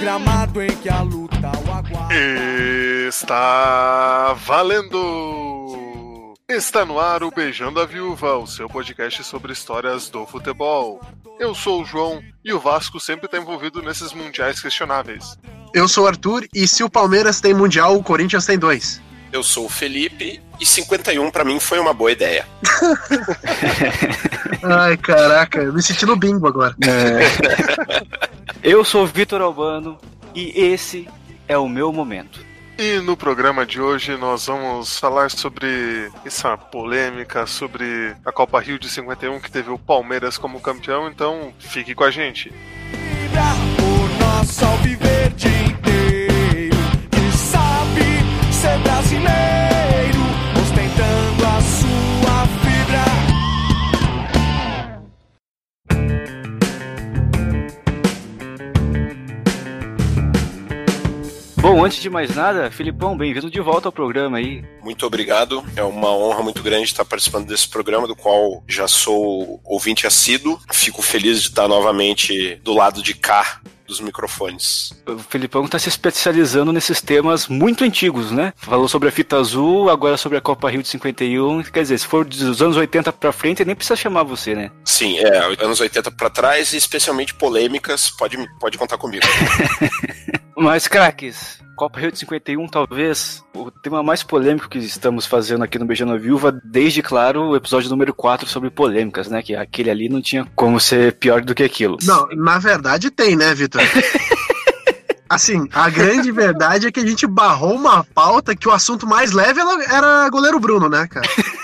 gramado em que a luta o aguarda. Está valendo! Está no ar o Beijando a Viúva, o seu podcast sobre histórias do futebol. Eu sou o João e o Vasco sempre está envolvido nesses mundiais questionáveis. Eu sou o Arthur e se o Palmeiras tem mundial, o Corinthians tem dois. Eu sou o Felipe e 51 pra mim foi uma boa ideia. Ai, caraca, eu me senti no bingo agora. Eu sou o Vitor Albano e esse é o meu momento. E no programa de hoje nós vamos falar sobre essa polêmica sobre a Copa Rio de 51 que teve o Palmeiras como campeão, então fique com a gente. Vibra o nosso Bom, antes de mais nada, Filipão, bem-vindo de volta ao programa aí. Muito obrigado. É uma honra muito grande estar participando desse programa, do qual já sou ouvinte assíduo. Fico feliz de estar novamente do lado de cá dos microfones. O Filipão está se especializando nesses temas muito antigos, né? Falou sobre a fita azul, agora sobre a Copa Rio de 51. Quer dizer, se for dos anos 80 pra frente, nem precisa chamar você, né? Sim, é, anos 80 pra trás e especialmente polêmicas, pode, pode contar comigo. Mas, craques, Copa Rio de 51, talvez o tema mais polêmico que estamos fazendo aqui no Beijando a Viúva, desde, claro, o episódio número 4 sobre polêmicas, né? Que aquele ali não tinha como ser pior do que aquilo. Não, na verdade tem, né, Vitor? Assim, a grande verdade é que a gente barrou uma pauta que o assunto mais leve era- era goleiro Bruno, né, cara?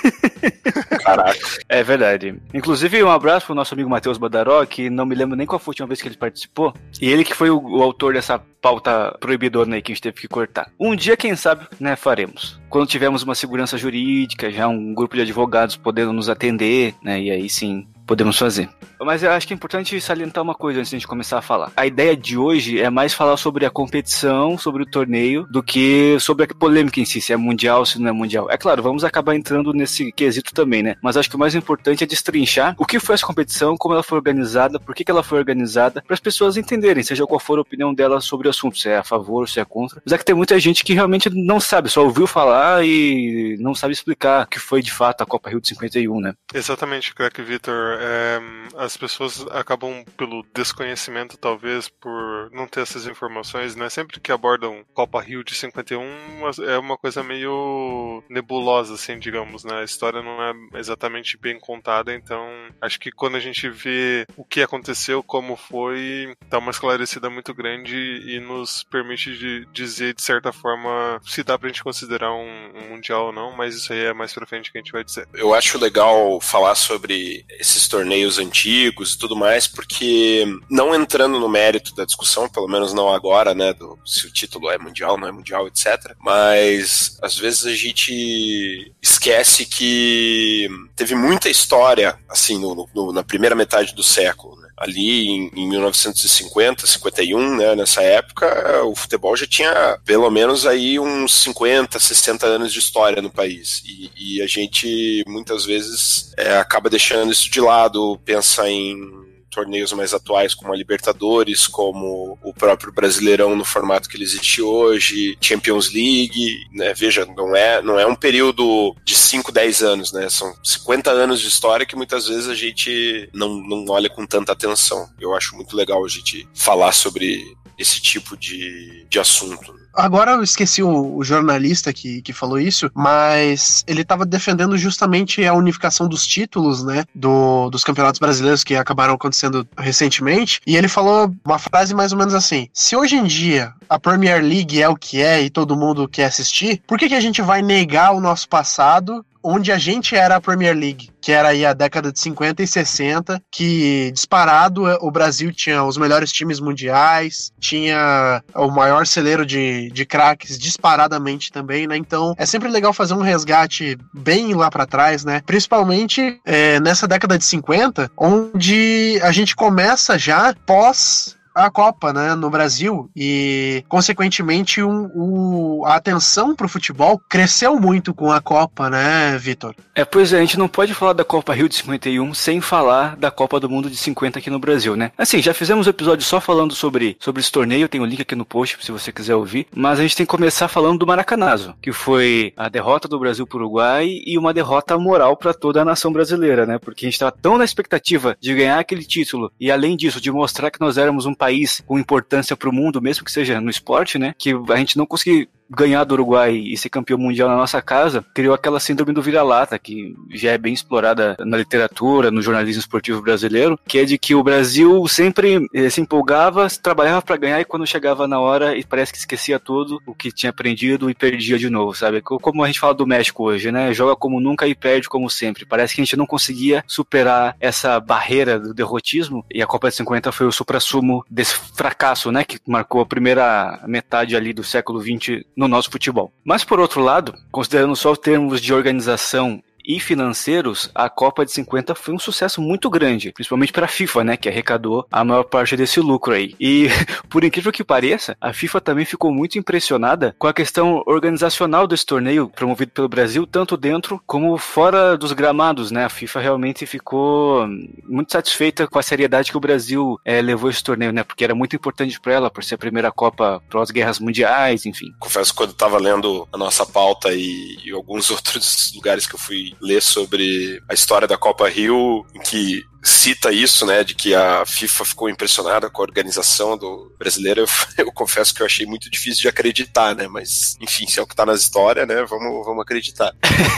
Caraca. É verdade. Inclusive, um abraço pro nosso amigo Matheus Badaró, que não me lembro nem qual foi a última vez que ele participou. E ele que foi o, o autor dessa pauta proibidona aí que a gente teve que cortar. Um dia, quem sabe, né, faremos. Quando tivermos uma segurança jurídica, já um grupo de advogados podendo nos atender, né, e aí sim podemos fazer. Mas eu acho que é importante salientar uma coisa antes de a gente começar a falar. A ideia de hoje é mais falar sobre a competição, sobre o torneio, do que sobre a polêmica em si, se é mundial, se não é mundial. É claro, vamos acabar entrando nesse quesito também, né? Mas acho que o mais importante é destrinchar o que foi essa competição, como ela foi organizada, por que, que ela foi organizada, para as pessoas entenderem, seja qual for a opinião delas sobre o assunto, se é a favor, se é contra. Mas é que tem muita gente que realmente não sabe, só ouviu falar e não sabe explicar o que foi de fato a Copa Rio de 51, né? Exatamente, craque Vitor. É, as pessoas acabam pelo desconhecimento, talvez, por não ter essas informações, né? Sempre que abordam Copa Rio de 51, mas é uma coisa meio nebulosa, assim, digamos, né? A história não é exatamente bem contada, então acho que quando a gente vê o que aconteceu, como foi, dá uma esclarecida muito grande e nos permite de dizer, de certa forma, se dá pra gente considerar um, um mundial ou não, mas isso aí é mais pra frente que a gente vai dizer. Eu acho legal falar sobre esses torneios antigos e tudo mais, porque não entrando no mérito da discussão, pelo menos não agora, né, do, se o título é mundial, não é mundial, etc. Mas às vezes a gente esquece que teve muita história, assim, no- no- na primeira metade do século. né? Ali em, em 1950, 51, né, nessa época, o futebol já tinha pelo menos aí uns 50, 60 anos de história no país. E, e a gente muitas vezes é, acaba deixando isso de lado, pensa em torneios mais atuais como a Libertadores, como o próprio Brasileirão no formato que ele existe hoje, Champions League, né? Veja, não é, não é um período de 5, 10 anos, né? São 50 anos de história que muitas vezes a gente não, não olha com tanta atenção. Eu acho muito legal a gente falar sobre esse tipo de, de assunto. Agora eu esqueci o, o jornalista que, que falou isso, mas ele estava defendendo justamente a unificação dos títulos, né, do, dos campeonatos brasileiros que acabaram acontecendo recentemente, e ele falou uma frase mais ou menos assim: se hoje em dia a Premier League é o que é e todo mundo quer assistir, por que, que a gente vai negar o nosso passado onde a gente era a Premier League, que era aí a década de 50 e 60, que disparado eh, o Brasil tinha os melhores times mundiais, tinha o maior celeiro de, de craques disparadamente também, né? Então é sempre legal fazer um resgate bem lá pra trás, né? Principalmente eh, nessa década de 50, onde a gente começa já pós a Copa, né, no Brasil e, consequentemente, um, o, a atenção pro futebol cresceu muito com a Copa, né, Vitor? É, pois é, a gente não pode falar da Copa Rio de 51 sem falar da Copa do Mundo de 50 aqui no Brasil, né? Assim, já fizemos um episódio só falando sobre, sobre esse torneio, tem o um link aqui no post se você quiser ouvir, mas a gente tem que começar falando do Maracanazo, que foi a derrota do Brasil pro Uruguai e uma derrota moral para toda a nação brasileira, né? Porque a gente estava tão na expectativa de ganhar aquele título e além disso de mostrar que nós éramos um país com importância para o mundo, mesmo que seja no esporte, né? Que a gente não conseguiu ganhar do Uruguai e ser campeão mundial na nossa casa, criou aquela síndrome do vira-lata, que já é bem explorada na literatura, no jornalismo esportivo brasileiro, que é de que o Brasil sempre eh, se empolgava, trabalhava para ganhar e quando chegava na hora, parece que esquecia tudo o que tinha aprendido e perdia de novo, sabe? Como a gente fala do México hoje, né? Joga como nunca e perde como sempre. Parece que a gente não conseguia superar essa barreira do derrotismo e a Copa de 50 foi o supra-sumo desse fracasso, né? Que marcou a primeira metade ali do século 20 no nosso futebol. Mas por outro lado, considerando só termos de organização e financeiros, a Copa de 50 foi um sucesso muito grande, principalmente para a FIFA, né, que arrecadou a maior parte desse lucro aí. E por incrível que pareça, a FIFA também ficou muito impressionada com a questão organizacional desse torneio promovido pelo Brasil, tanto dentro como fora dos gramados, né? A FIFA realmente ficou muito satisfeita com a seriedade que o Brasil é, levou esse torneio, né? Porque era muito importante para ela, por ser a primeira Copa pós guerras mundiais, enfim. Confesso que quando estava lendo a nossa pauta e, e alguns outros lugares que eu fui ler sobre a história da Copa Rio, em que cita isso, né, de que a FIFA ficou impressionada com a organização do brasileiro, eu, eu, confesso que eu achei muito difícil de acreditar, né, mas enfim, se é o que tá nas histórias, né, vamos, vamos acreditar.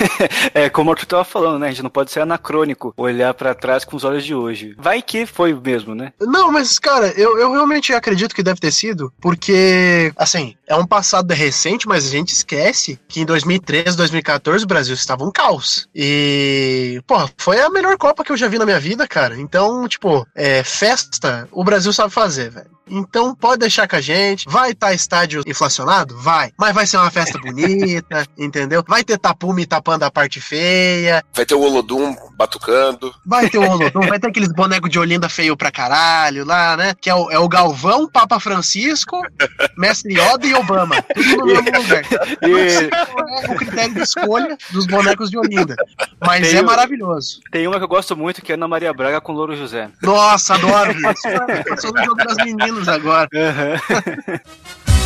é, como o Arthur tava falando, né, a gente não pode ser anacrônico, olhar para trás com os olhos de hoje. Vai que foi mesmo, né? Não, mas cara, eu, eu realmente acredito que deve ter sido, porque, assim, é um passado recente, mas a gente esquece que em 2013, 2014 o Brasil estava um caos. E, pô, foi a melhor Copa que eu já vi na minha vida, cara cara. Então, tipo, é, festa, o Brasil sabe fazer, velho. Então pode deixar com a gente. Vai estar tá estádio inflacionado? Vai. Mas vai ser uma festa bonita, entendeu? Vai ter tapume tapando a parte feia. Vai ter o Olodum batucando. Vai ter o Olodum, vai ter aqueles bonecos de Olinda feio pra caralho lá, né? Que é o, é o Galvão, Papa Francisco, Mestre Yoda e Obama. Tudo no mesmo lugar. E... É o critério de escolha dos bonecos de Olinda. Mas tem é maravilhoso. Tem uma que eu gosto muito, que é Ana Maria Braga com Louro José. Nossa, adoro isso. Sou do jogo das meninas anos agora. Uhum.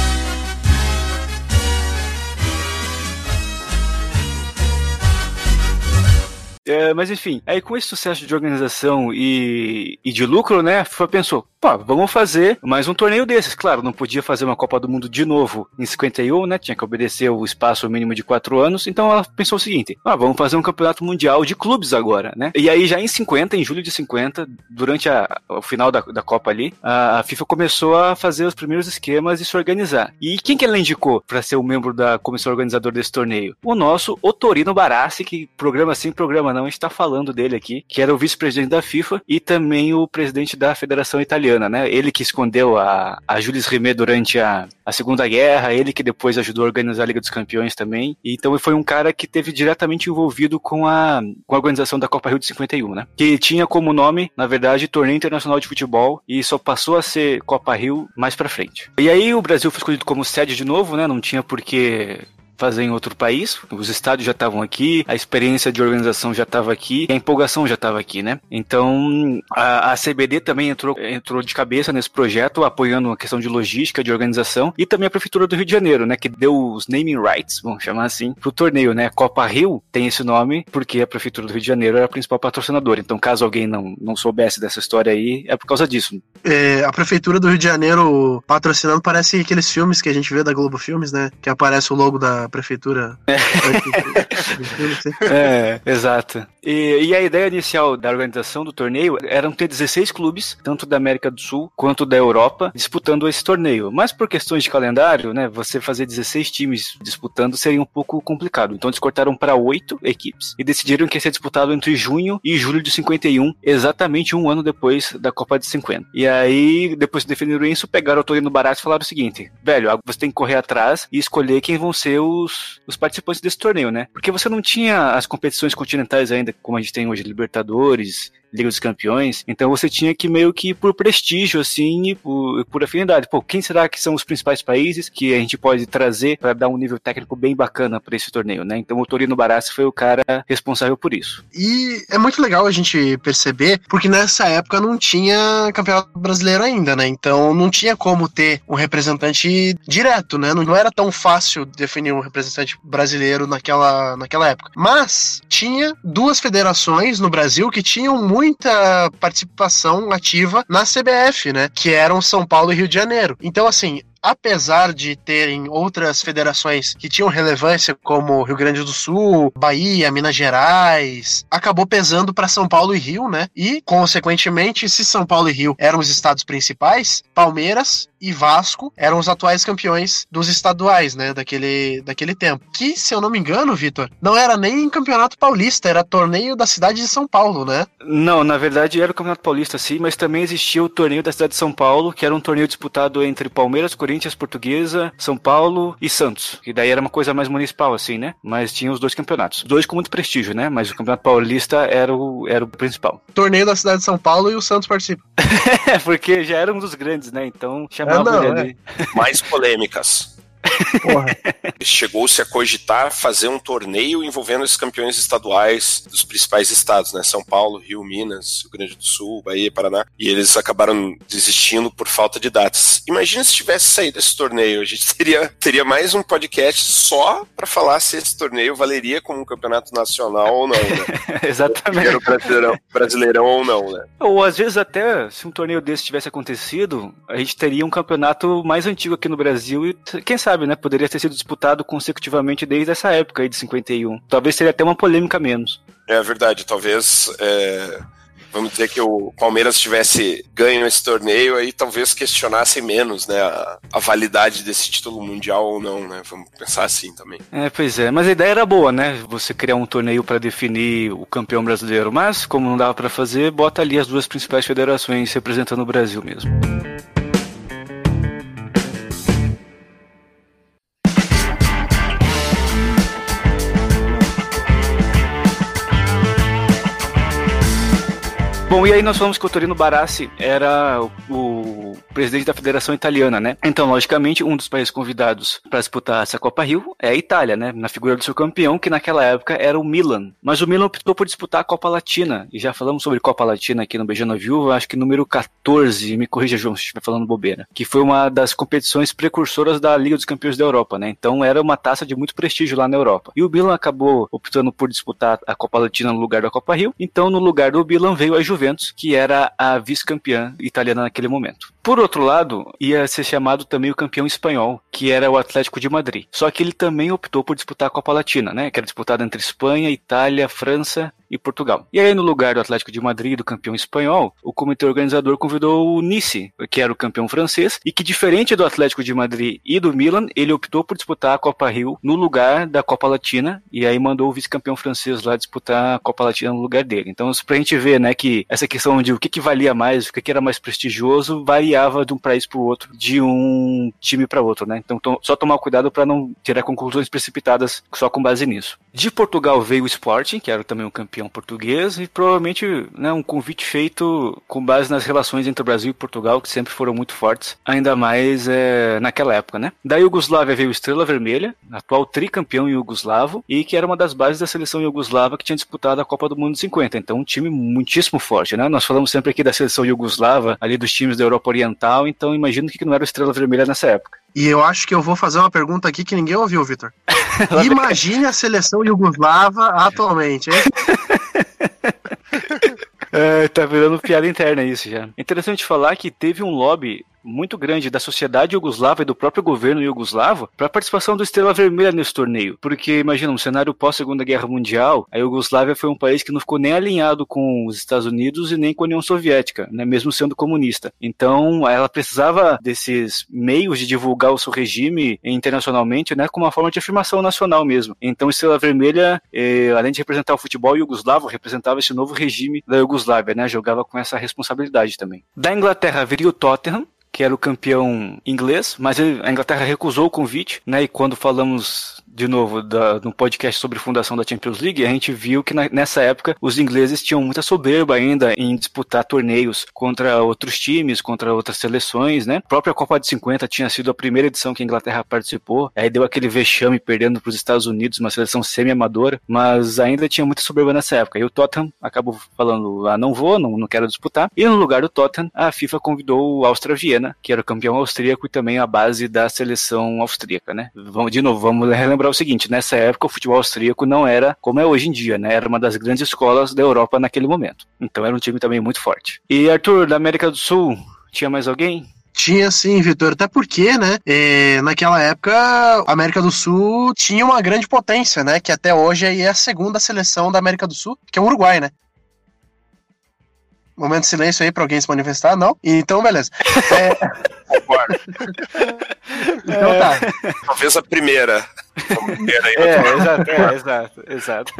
É, mas enfim, aí com esse sucesso de organização e, e de lucro, né, FIFA pensou, pô, vamos fazer mais um torneio desses. Claro, não podia fazer uma Copa do Mundo de novo em 51, né, tinha que obedecer o espaço mínimo de quatro anos, então ela pensou o seguinte, ah, vamos fazer um campeonato mundial de clubes agora, né. E aí já em 50, em julho de 50, durante a, o final da, da Copa ali, a, a FIFA começou a fazer os primeiros esquemas e se organizar. E quem que ela indicou para ser o membro da comissão organizadora desse torneio? O nosso Otorino Barassi, que programa sim, programa não, está falando dele aqui, que era o vice-presidente da FIFA e também o presidente da Federação Italiana, né? Ele que escondeu a, a Jules Rimet durante a, a Segunda Guerra, ele que depois ajudou a organizar a Liga dos Campeões também. Então foi um cara que teve diretamente envolvido com a, com a organização da Copa Rio de 51, né? Que tinha como nome, na verdade, Torneio Internacional de Futebol e só passou a ser Copa Rio mais pra frente. E aí o Brasil foi escolhido como sede de novo, né? Não tinha por que fazer em outro país. Os estádios já estavam aqui, a experiência de organização já estava aqui, a empolgação já estava aqui, né? Então a, a, CBD também entrou, entrou de cabeça nesse projeto, apoiando a questão de logística, de organização, e também a Prefeitura do Rio de Janeiro, né? Que deu os naming rights, vamos chamar assim, pro torneio, né? Copa Rio tem esse nome porque a Prefeitura do Rio de Janeiro era a principal patrocinadora. Então, caso alguém não, não soubesse dessa história aí, é por causa disso. É, a Prefeitura do Rio de Janeiro patrocinando parece aqueles filmes que a gente vê da Globo Filmes, né? Que aparece o logo da prefeitura. É, é exato. E, e, a ideia inicial da organização do torneio era ter 16 clubes, tanto da América do Sul quanto da Europa, disputando esse torneio. Mas por questões de calendário, né, você fazer 16 times disputando seria um pouco complicado. Então eles cortaram para oito equipes e decidiram que ia ser disputado entre junho e julho de 51, exatamente um ano depois da Copa de 50. E aí, depois de definiram isso, pegaram o Torino Barato e falaram o seguinte: velho, você tem que correr atrás e escolher quem vão ser os, os participantes desse torneio, né? Porque você não tinha as competições continentais ainda, como a gente tem hoje, Libertadores Liga dos Campeões. Então você tinha que meio que por prestígio, assim, e por, por afinidade. Pô, quem será que são os principais países que a gente pode trazer para dar um nível técnico bem bacana para esse torneio, né? Então o Torino Barassi foi o cara responsável por isso. E é muito legal a gente perceber, porque nessa época não tinha campeonato brasileiro ainda, né? Então não tinha como ter um representante direto, né? Não era tão fácil definir um representante brasileiro naquela, naquela época. Mas tinha duas federações no Brasil que tinham muita participação ativa na CBF, né? Que eram São Paulo e Rio de Janeiro. Então, assim, apesar de terem outras federações que tinham relevância, como Rio Grande do Sul, Bahia, Minas Gerais, acabou pesando para São Paulo e Rio, né? E, consequentemente, se São Paulo e Rio eram os estados principais, Palmeiras e Vasco eram os atuais campeões dos estaduais, né? Daquele, daquele tempo. Que, se eu não me engano, Vitor, não era nem campeonato paulista, era torneio da cidade de São Paulo, né? Não, na verdade era o campeonato paulista, sim, mas também existia o torneio da cidade de São Paulo, que era um torneio disputado entre Palmeiras, Corinthians Corinthians, Portuguesa, São Paulo e Santos. Que daí era uma coisa mais municipal, assim, né? Mas tinha os dois campeonatos. Dois com muito prestígio, né? Mas o Campeonato Paulista era o, era o principal. Torneio da cidade de São Paulo e o Santos participa. Porque já era um dos grandes, né? Então chamava É, não, ele ali. Mais polêmicas. Chegou-se a cogitar fazer um torneio envolvendo os campeões estaduais dos principais estados, né? São Paulo, Rio, Minas, Rio Grande do Sul, Bahia, Paraná. E eles acabaram desistindo por falta de datas. Imagina se tivesse saído esse torneio. A gente teria, teria mais um podcast só para falar se esse torneio valeria como um campeonato nacional ou não, né? Exatamente. Era o brasileirão, brasileirão ou não, né? Ou às vezes até, se um torneio desse tivesse acontecido, a gente teria um campeonato mais antigo aqui no Brasil e, quem sabe, né, poderia ter sido disputado consecutivamente desde essa época aí de 51. Talvez seria até uma polêmica menos. É verdade, talvez. é, vamos dizer que o Palmeiras tivesse ganho esse torneio, aí talvez questionassem menos, né? A, a validade desse título mundial ou não, né? Vamos pensar assim também. É, pois é, mas a ideia era boa, né? Você criar um torneio para definir o campeão brasileiro, mas como não dava para fazer, bota ali as duas principais federações representando o Brasil mesmo. Bom, e aí nós falamos que o Torino Barassi era o, presidente da Federação Italiana, né? Então, logicamente, um dos países convidados para disputar essa Copa Rio é a Itália, né? Na figura do seu campeão, que naquela época era o Milan. Mas o Milan optou por disputar a Copa Latina. E já falamos sobre Copa Latina aqui no Beijando a Viúva, acho que número 14, me corrija, João, se estiver falando bobeira. Que foi uma das competições precursoras da Liga dos Campeões da Europa, né? Então era uma taça de muito prestígio lá na Europa. E o Milan acabou optando por disputar a Copa Latina no lugar da Copa Rio. Então, no lugar do Milan veio a Juventus, que era a vice-campeã italiana naquele momento. Por outro lado, ia ser chamado também o campeão espanhol, que era o Atlético de Madrid. Só que ele também optou por disputar a Copa Latina, né? Que era disputada entre Espanha, Itália, França e Portugal. E aí, no lugar do Atlético de Madrid, do campeão espanhol, o comitê organizador convidou o Nice, que era o campeão francês, e que, diferente do Atlético de Madrid e do Milan, ele optou por disputar a Copa Rio no lugar da Copa Latina, e aí mandou o vice-campeão francês lá disputar a Copa Latina no lugar dele. Então, pra gente ver, né, que essa questão de o que, que valia mais, o que, que era mais prestigioso, variava de um país para o outro, de um time para outro, né? Então, to só tomar cuidado para não tirar conclusões precipitadas só com base nisso. De Portugal veio o Sporting, que era também um campeão português, e provavelmente né, um convite feito com base nas relações entre o Brasil e Portugal, que sempre foram muito fortes, ainda mais é, naquela época, né? Da Iugoslávia veio Estrela Vermelha, atual tricampeão iugoslavo, e que era uma das bases da seleção iugoslava que tinha disputado a Copa do Mundo 50. Então, um time muitíssimo forte, né? Nós falamos sempre aqui da seleção iugoslava, ali dos times da Europa Oriental, então imagino que não era o Estrela Vermelha nessa época. E eu acho que eu vou fazer uma pergunta aqui que ninguém ouviu, Vitor. Imagine a seleção iugoslava atualmente, hein? É, tá virando piada interna isso já. Interessante falar que teve um lobby muito grande da sociedade iugoslava e do próprio governo iugoslavo para a participação do Estrela Vermelha nesse torneio. Porque, imagina, um cenário pós-Segunda Guerra Mundial, a Iugoslávia foi um país que não ficou nem alinhado com os Estados Unidos e nem com a União Soviética, né, mesmo sendo comunista. Então, ela precisava desses meios de divulgar o seu regime internacionalmente, né, como uma forma de afirmação nacional mesmo. Então, Estrela Vermelha, eh, além de representar o futebol iugoslavo, representava esse novo regime da Iugoslávia, né, jogava com essa responsabilidade também. Da Inglaterra viria o Tottenham, que era o campeão inglês, mas ele, a Inglaterra recusou o convite, né? E quando falamos de novo, da, no podcast sobre fundação da Champions League, a gente viu que na, nessa época os ingleses tinham muita soberba ainda em disputar torneios contra outros times, contra outras seleções, né? A própria Copa de 50 tinha sido a primeira edição que a Inglaterra participou, aí deu aquele vexame perdendo para os Estados Unidos, uma seleção semi-amadora, mas ainda tinha muita soberba nessa época. E o Tottenham acabou falando, ah, não vou, não, não quero disputar. E no lugar do Tottenham, a FIFA convidou o Austria Viena, que era o campeão austríaco e também a base da seleção austríaca, né? Vamos, de novo, vamos relembrar o seguinte, nessa época o futebol austríaco não era como é hoje em dia, né? Era uma das grandes escolas da Europa naquele momento. Então era um time também muito forte. E Arthur, da América do Sul, tinha mais alguém? Tinha sim, Vitor. Até porque, né? É, naquela época, a América do Sul tinha uma grande potência, né? Que até hoje é a segunda seleção da América do Sul, que é o Uruguai, né? Momento de silêncio aí para alguém se manifestar, não? Então, beleza. É... Concordo. Então tá. Talvez a primeira. É, exato, é, exato, exato.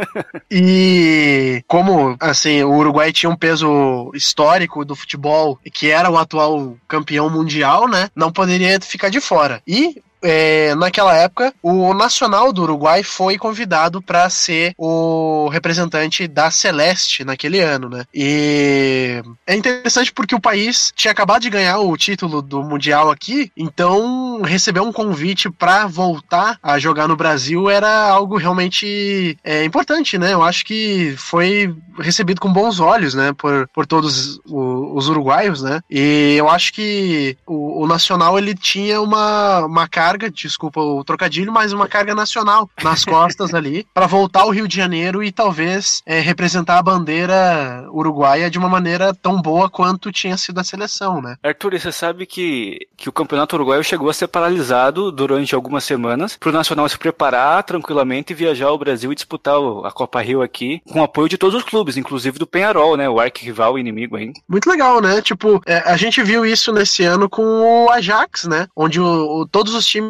E como assim, o Uruguai tinha um peso histórico do futebol, que era o atual campeão mundial, né? Não poderia ficar de fora. E é, naquela época, o Nacional do Uruguai foi convidado para ser o representante da Celeste naquele ano, né? E é interessante porque o país tinha acabado de ganhar o título do Mundial aqui, então receber um convite para voltar a jogar no Brasil era algo realmente é, importante, né? Eu acho que foi recebido com bons olhos, né? Por, por todos os uruguaios, né? E eu acho que o, o Nacional ele tinha uma, uma carga, desculpa o trocadilho, mas uma carga nacional nas costas ali para voltar ao Rio de Janeiro e talvez é, representar a bandeira uruguaia de uma maneira tão boa quanto tinha sido a seleção, né? Arthur, e você sabe que, que o campeonato uruguaio chegou a ser paralisado durante algumas semanas para o Nacional se preparar tranquilamente e viajar ao Brasil e disputar a Copa Rio aqui com o apoio de todos os clubes, inclusive do Penharol, né? O arquirrival inimigo ainda. Muito legal, né? Tipo, é, a gente viu isso nesse ano com o Ajax, né? Onde o- o- todos os times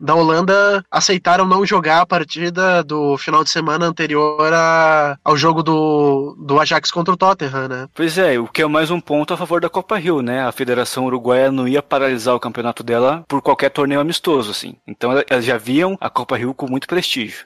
da Holanda aceitaram não jogar a partida do final de semana anterior a- ao jogo do, do Ajax contra o Tottenham, né? Pois é, o que é mais um ponto a favor da Copa Rio, né? A Federação Uruguaia não ia paralisar o campeonato dela por qualquer torneio amistoso, assim. Então elas já viam a Copa Rio com muito prestígio.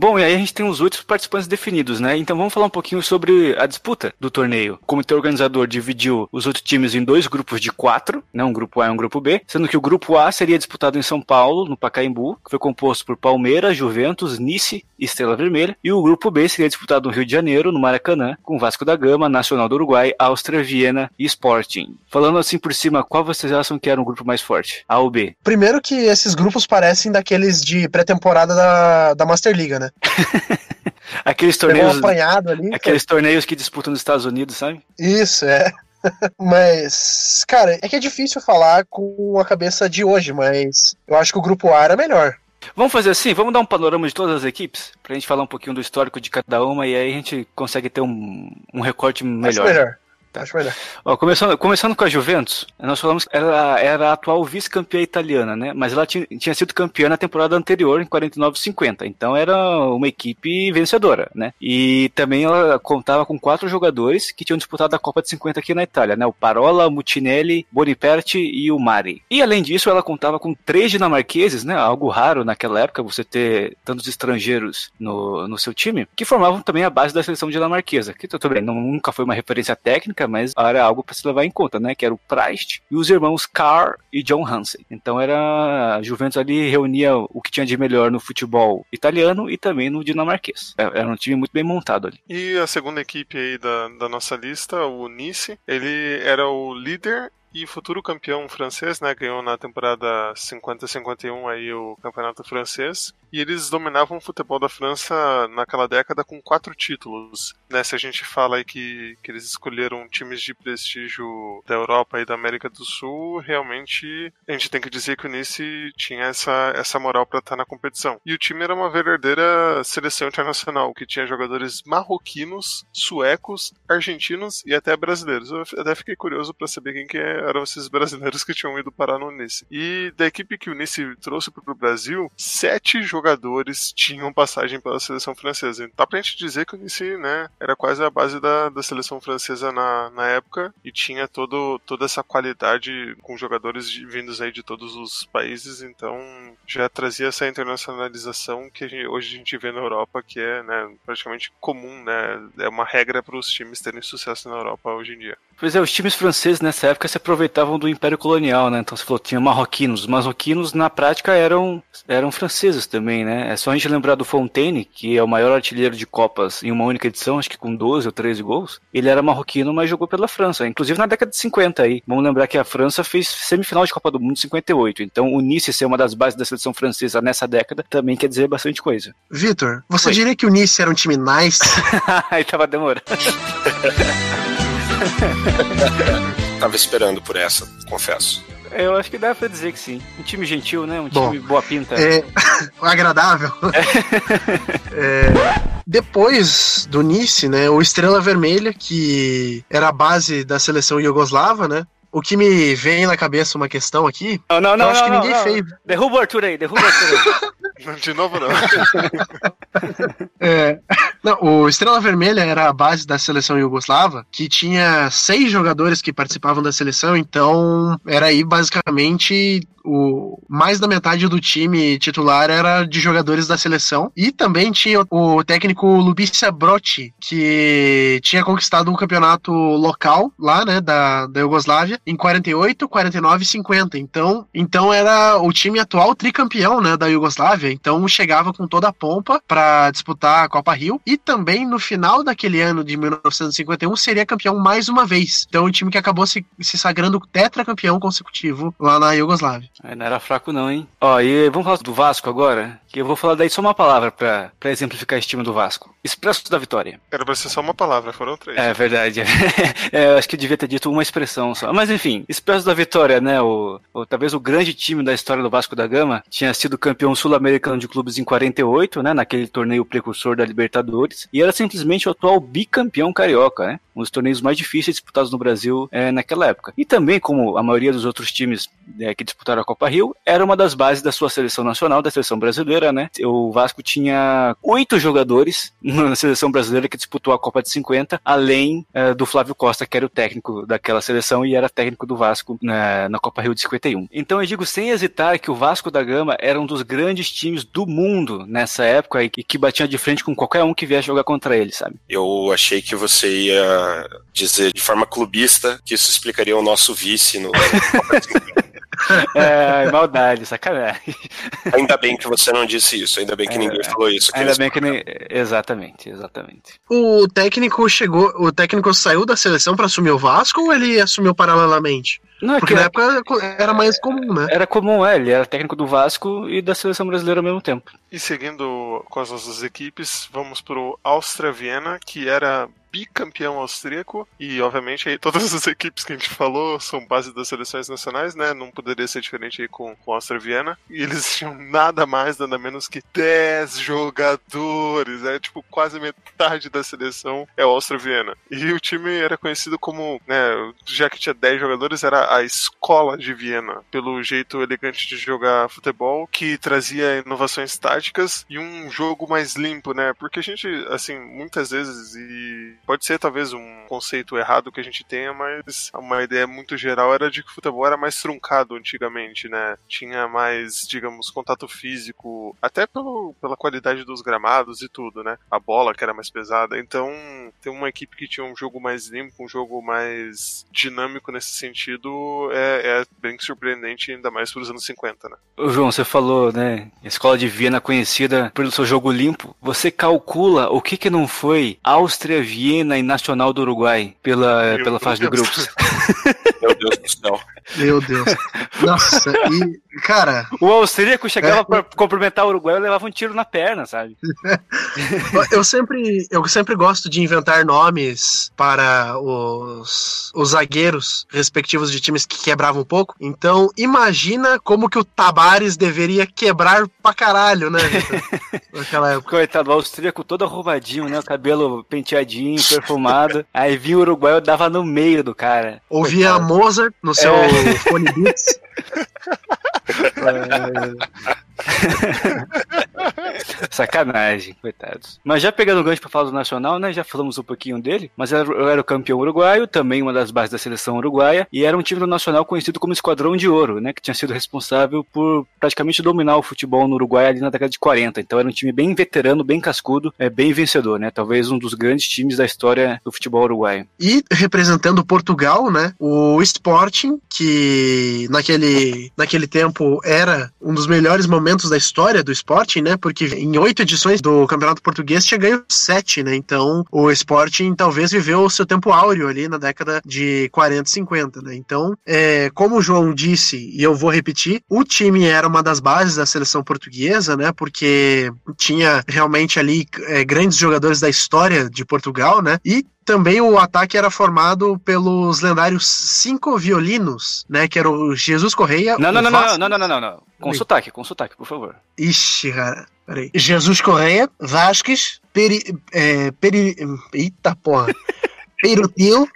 Bom, e aí a gente tem os oito participantes definidos, né? Então vamos falar um pouquinho sobre a disputa do torneio. O comitê organizador dividiu os oito times em dois grupos de quatro, né? Um grupo A e um grupo B, sendo que o grupo A seria disputado em São Paulo, no Pacaembu, que foi composto por Palmeiras, Juventus, Nice e Estrela Vermelha, e o grupo B seria disputado no Rio de Janeiro, no Maracanã, com Vasco da Gama, Nacional do Uruguai, Áustria, Viena e Sporting. Falando assim por cima, qual vocês acham que era um grupo mais forte? A ou B? Primeiro que esses grupos parecem daqueles de pré-temporada da, da Master Liga, né? Aqueles Pegou um torneios, apanhado ali. aqueles torneios que disputam nos Estados Unidos, sabe? Isso, é. mas, cara, é que é difícil falar com a cabeça de hoje, mas eu acho que o grupo A era melhor. Vamos fazer assim, vamos dar um panorama de todas as equipes, pra gente falar um pouquinho do histórico de cada uma e aí a gente consegue ter um, um recorte melhor. Acho melhor. Tá. Acho melhor. Ó, começando, começando com a Juventus, nós falamos que ela era a atual vice-campeã italiana, né? Mas ela tinha, tinha sido campeã na temporada anterior, em 49-50. Então era uma equipe vencedora, né? E também ela contava com quatro jogadores que tinham disputado a Copa de 50 aqui na Itália, né? O Parola, Mutinelli, Boniperti e o Mari. E além disso, ela contava com três dinamarqueses, né? Algo raro naquela época, você ter tantos estrangeiros no, no seu time, que formavam também a base da seleção dinamarquesa. Que tudo bem, não, nunca foi uma referência técnica, mas era algo para se levar em conta, né? Que era o Priest e os irmãos Carr e John Hansen. Então era a Juventus ali reunia o que tinha de melhor no futebol italiano e também no dinamarquês. Era um time muito bem montado ali. E a segunda equipe aí da, da nossa lista, o Nice, ele era o líder e futuro campeão francês, né? Ganhou na temporada 50-51 aí o campeonato francês. E eles dominavam o futebol da França naquela década com quatro títulos, né? Se a gente fala aí que, que eles escolheram times de prestígio da Europa e da América do Sul, realmente a gente tem que dizer que o Nice tinha essa, essa moral para estar na competição. E o time era uma verdadeira seleção internacional, que tinha jogadores marroquinos, suecos, argentinos e até brasileiros. Eu até fiquei curioso para saber quem que eram esses brasileiros que tinham ido parar no Nice. E da equipe que o Nice trouxe para o Brasil, sete jogadores tinham passagem pela seleção francesa. Dá pra gente dizer que o Nice, né, era quase a base da, da seleção francesa na, na época e tinha todo, toda essa qualidade com jogadores de, vindos aí de todos os países, então já trazia essa internacionalização que a gente, hoje a gente vê na Europa, que é né, praticamente comum, né, é uma regra para os times terem sucesso na Europa hoje em dia. Pois é, os times franceses nessa época se aproveitavam do Império Colonial, né? Então você falou, tinha marroquinos. Os marroquinos, na prática, eram, eram franceses também, né? É só a gente lembrar do Fontaine, que é o maior artilheiro de Copas em uma única edição, acho que com 12 ou 13 gols. Ele era marroquino, mas jogou pela França, inclusive na década de 50 aí. Vamos lembrar que a França fez semifinal de Copa do Mundo em 58. Então o Nice ser uma das bases da seleção francesa nessa década também quer dizer bastante coisa. Vitor, você Oi. diria que o Nice era um time nice? aí tava demorando. Tava esperando por essa, confesso. Eu acho que dá pra dizer que sim. Um time gentil, né? Um time boa pinta. É... agradável. É... Depois do Nice, né? O Estrela Vermelha, que era a base da seleção iugoslava, né? O que me vem na cabeça uma questão aqui. Não, não, não. Eu acho não, que ninguém não. fez. Derruba o Arthur aí, derruba o Arthur aí. De novo, não. é, não. O Estrela Vermelha era a base da seleção iugoslava, que tinha seis jogadores que participavam da seleção, então era aí basicamente o mais da metade do time titular era de jogadores da seleção. E também tinha o técnico Lubícia Brotti, que tinha conquistado um campeonato local lá, né, da, da Iugoslávia, em 48, 49 e 50. Então, então era o time atual tricampeão, né, da Iugoslávia. Então chegava com toda a pompa para disputar a Copa Rio. E também no final daquele ano de 1951 seria campeão mais uma vez. Então o time que acabou se, se sagrando tetracampeão consecutivo lá na Iugoslávia. Não era fraco não, hein? Ó, e vamos falar do Vasco agora? Que eu vou falar daí só uma palavra pra, pra exemplificar esse time do Vasco. Expresso da Vitória. Era pra ser só uma palavra, foram três. É verdade. é, eu acho que eu devia ter dito uma expressão só. Mas enfim, Expresso da Vitória, né? O, o, talvez o grande time da história do Vasco da Gama. Tinha sido campeão sul-americano de clubes em 48, né? Naquele torneio precursor da Libertadores. E era simplesmente o atual bicampeão carioca, né? Um dos torneios mais difíceis disputados no Brasil é, naquela época. E também, como a maioria dos outros times é, que disputaram a Copa Rio, era uma das bases da sua seleção nacional, da seleção brasileira, né? O Vasco tinha oito jogadores na seleção brasileira que disputou a Copa de 50, além uh, do Flávio Costa, que era o técnico daquela seleção e era técnico do Vasco na, na Copa Rio de 51. Então eu digo sem hesitar que o Vasco da Gama era um dos grandes times do mundo nessa época e que batia de frente com qualquer um que viesse jogar contra ele, sabe? Eu achei que você ia dizer de forma clubista que isso explicaria o nosso vice no Copa de 50. É, maldade, sacanagem. Ainda bem que você não disse isso, ainda bem que é, ninguém falou isso. Ainda bem que nem... Exatamente, exatamente. O técnico chegou, o técnico saiu da seleção para assumir o Vasco ou ele assumiu paralelamente? Não, é Porque na época era mais comum, né? Era comum, é. Ele era técnico do Vasco e da seleção brasileira ao mesmo tempo. E seguindo com as nossas equipes, vamos pro Áustria Viena, que era bicampeão austríaco e obviamente aí todas as equipes que a gente falou são base das seleções nacionais, né? Não poderia ser diferente aí com, com Áustria Viena. E eles tinham nada mais, nada menos que 10 jogadores, é tipo quase metade da seleção é o Áustria Viena. E o time era conhecido como, né, já que tinha 10 jogadores, era a escola de Viena, pelo jeito elegante de jogar futebol, que trazia inovações táticas e um jogo mais limpo, né? Porque a gente, assim, muitas vezes, e pode ser talvez um conceito errado que a gente tenha, mas uma ideia muito geral era de que o futebol era mais truncado antigamente, né? Tinha mais, digamos, contato físico, até pelo, pela qualidade dos gramados e tudo, né? A bola que era mais pesada. Então, ter uma equipe que tinha um jogo mais limpo, um jogo mais dinâmico nesse sentido, é, é bem surpreendente, ainda mais para os anos 50, né? Ô João, você falou, né? Escola de Viena conhecida pelo seu jogo limpo. Você calcula o que que não foi Áustria, Viena e Nacional do Uruguai pela, pela fase de grupos? Meu Deus do céu. Meu Deus. Nossa, e, cara. O austríaco chegava é, pra cumprimentar o Uruguai e levava um tiro na perna, sabe? eu, sempre, eu sempre gosto de inventar nomes para os, os zagueiros respectivos de times que quebravam um pouco. Então, imagina como que o Tabares deveria quebrar pra caralho, né? Naquela época. Coitado, o austríaco todo arrumadinho, né? O cabelo penteadinho, perfumado. Aí vinha o Uruguai e dava no meio do cara. Ouvia Coitado. Mozart no seu é. fone Beats. Sacanagem, coitados. Mas já pegando o gancho pra falar do Nacional, né? Já falamos um pouquinho dele, mas eu era o campeão uruguaio, também uma das bases da seleção uruguaia, e era um time do Nacional conhecido como Esquadrão de Ouro, né? Que tinha sido responsável por praticamente dominar o futebol no Uruguai ali na década de 40. Então era um time bem veterano, bem cascudo, é, bem vencedor, né? Talvez um dos grandes times da história do futebol uruguaio. E representando Portugal, né? O Sporting, que naquele, naquele tempo era um dos melhores momentos da história do Sporting, né? Porque em oito edições do Campeonato Português tinha ganho sete, né? Então o Sporting talvez viveu o seu tempo áureo ali na década de 40 e 50, né? Então, é, como o João disse, e eu vou repetir, o time era uma das bases da seleção portuguesa, né? Porque tinha realmente ali é, grandes jogadores da história de Portugal, né? E também o ataque era formado pelos lendários cinco violinos, né? Que era o Jesus Correia. Não, não, não, Vasco... não, não, não, não, não. Com Oi. sotaque, com sotaque, por favor. Ixi, cara. Peraí. Jesus Correia, Vasques, Peri. É, peri eita porra. Perutil,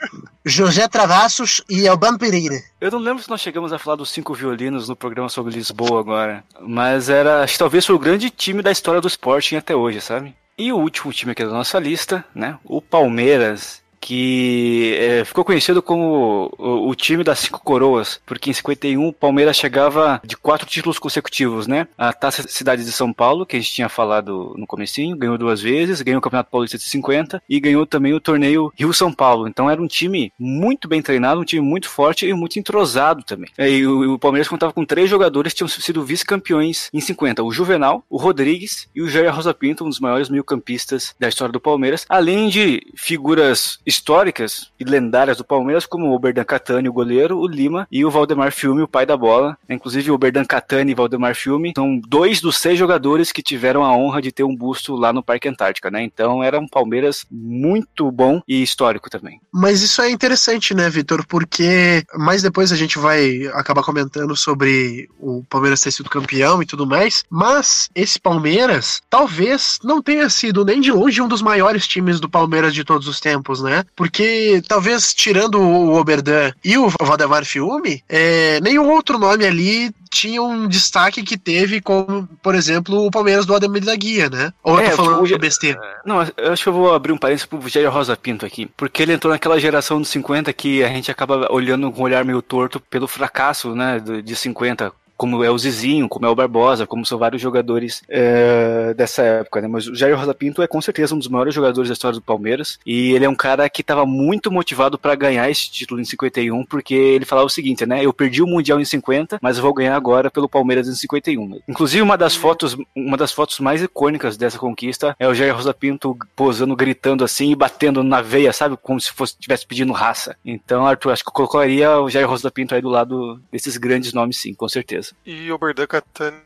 José Travassos e Albano Pereira. Eu não lembro se nós chegamos a falar dos cinco violinos no programa sobre Lisboa agora, mas era, acho que talvez foi o grande time da história do Sporting até hoje, sabe? E o último time aqui da nossa lista, né? O Palmeiras, que é, ficou conhecido como o, o, time das cinco coroas, porque em 51 o Palmeiras chegava de quatro títulos consecutivos, né? A Taça Cidade de São Paulo, que a gente tinha falado no comecinho, ganhou duas vezes, ganhou o Campeonato Paulista de 50 e ganhou também o torneio Rio-São Paulo. Então era um time muito bem treinado, um time muito forte e muito entrosado também. E o, o Palmeiras contava com três jogadores que tinham sido vice-campeões em 50, o Juvenal, o Rodrigues e o Jair Rosa Pinto, um dos maiores meio-campistas da história do Palmeiras, além de figuras históricas e lendárias do Palmeiras, como o Oberdan Catani, o goleiro, o Lima e o Valdemar Filme, o pai da bola. Inclusive, o Oberdan Catani e Valdemar Filme são dois dos seis jogadores que tiveram a honra de ter um busto lá no Parque Antártica, né? Então, era um Palmeiras muito bom e histórico também. Mas isso é interessante, né, Vitor? Porque mais depois a gente vai acabar comentando sobre o Palmeiras ter sido campeão e tudo mais. Mas esse Palmeiras talvez não tenha sido nem de longe um dos maiores times do Palmeiras de todos os tempos, né? Porque talvez tirando o Oberdan e o Valdemar Fiume, é, nenhum outro nome ali tinha um destaque que teve, como, por exemplo, o Palmeiras do Ademir da Guia, né? Ou eu É, tô falando o- besteira? Não, eu acho que eu vou abrir um parênteses pro Jair Rosa Pinto aqui, porque ele entrou naquela geração dos 50 que a gente acaba olhando com um olhar meio torto pelo fracasso, né, de 50. Como é o Zizinho, como é o Barbosa, como são vários jogadores é, dessa época, né? Mas o Jair Rosa Pinto é com certeza um dos maiores jogadores da história do Palmeiras. E ele é um cara que estava muito motivado para ganhar esse título em 51, porque ele falava o seguinte, né? Eu perdi o Mundial em 50, mas eu vou ganhar agora pelo Palmeiras em 51. Inclusive, uma das fotos, uma das fotos mais icônicas dessa conquista é o Jair Rosa Pinto posando, gritando assim e batendo na veia, sabe? Como se fosse estivesse pedindo raça. Então, Arthur, acho que eu colocaria o Jair Rosa Pinto aí do lado desses grandes nomes, sim, com certeza. E o Oberdan Catani,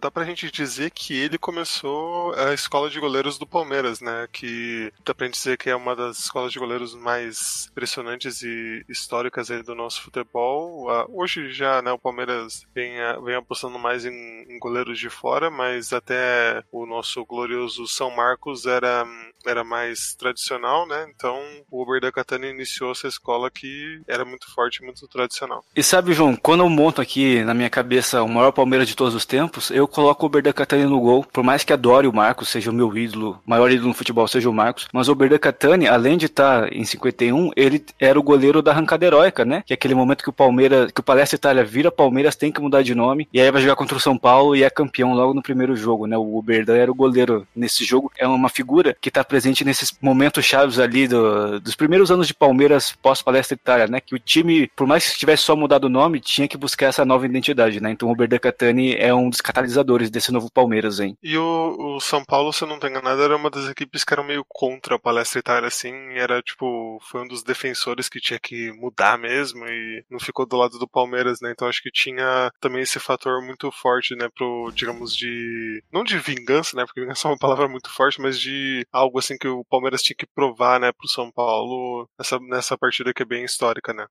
dá pra gente dizer que ele começou a escola de goleiros do Palmeiras, né? Que dá pra gente dizer que é uma das escolas de goleiros mais impressionantes e históricas do nosso futebol. Ah, Hoje já, né, o Palmeiras vem, ah, vem apostando mais em, em goleiros de fora, mas até o nosso glorioso São Marcos era, era mais tradicional, né? Então o Oberdan Catani iniciou essa escola que era muito forte muito tradicional. E sabe, João, quando eu monto aqui na minha cabeça o maior Palmeiras de todos os tempos, eu coloco o Oberdan Catani no gol. Por mais que adore o Marcos, seja o meu ídolo, maior ídolo no futebol seja o Marcos, mas o Oberdan Catani, além de estar em 51, ele era o goleiro da arrancada heróica, né? Que é aquele momento que o Palmeiras, que o Palestra Itália vira Palmeiras, tem que mudar de nome, e aí vai jogar contra o São Paulo e é campeão logo no primeiro jogo, né? O Oberdan era o goleiro nesse jogo, é uma figura que está presente nesses momentos chaves ali do- dos primeiros anos de Palmeiras pós-Palestra Itália, né? Que o time, por mais que tivesse só mudado o nome, tinha que buscar essa nova identidade, né? Então o Oberdan Catani é um dos catalisadores desse novo Palmeiras, hein? E o, o São Paulo, se eu não tô enganado, era uma das equipes que eram meio contra a palestra Itália, assim. Era tipo, foi um dos defensores que tinha que mudar mesmo e não ficou do lado do Palmeiras, né? Então acho que tinha também esse fator muito forte, né? Pro, digamos, de. Não de vingança, né? Porque vingança é uma palavra muito forte, mas de algo assim que o Palmeiras tinha que provar, né? Pro São Paulo nessa, nessa partida que é bem histórica, né?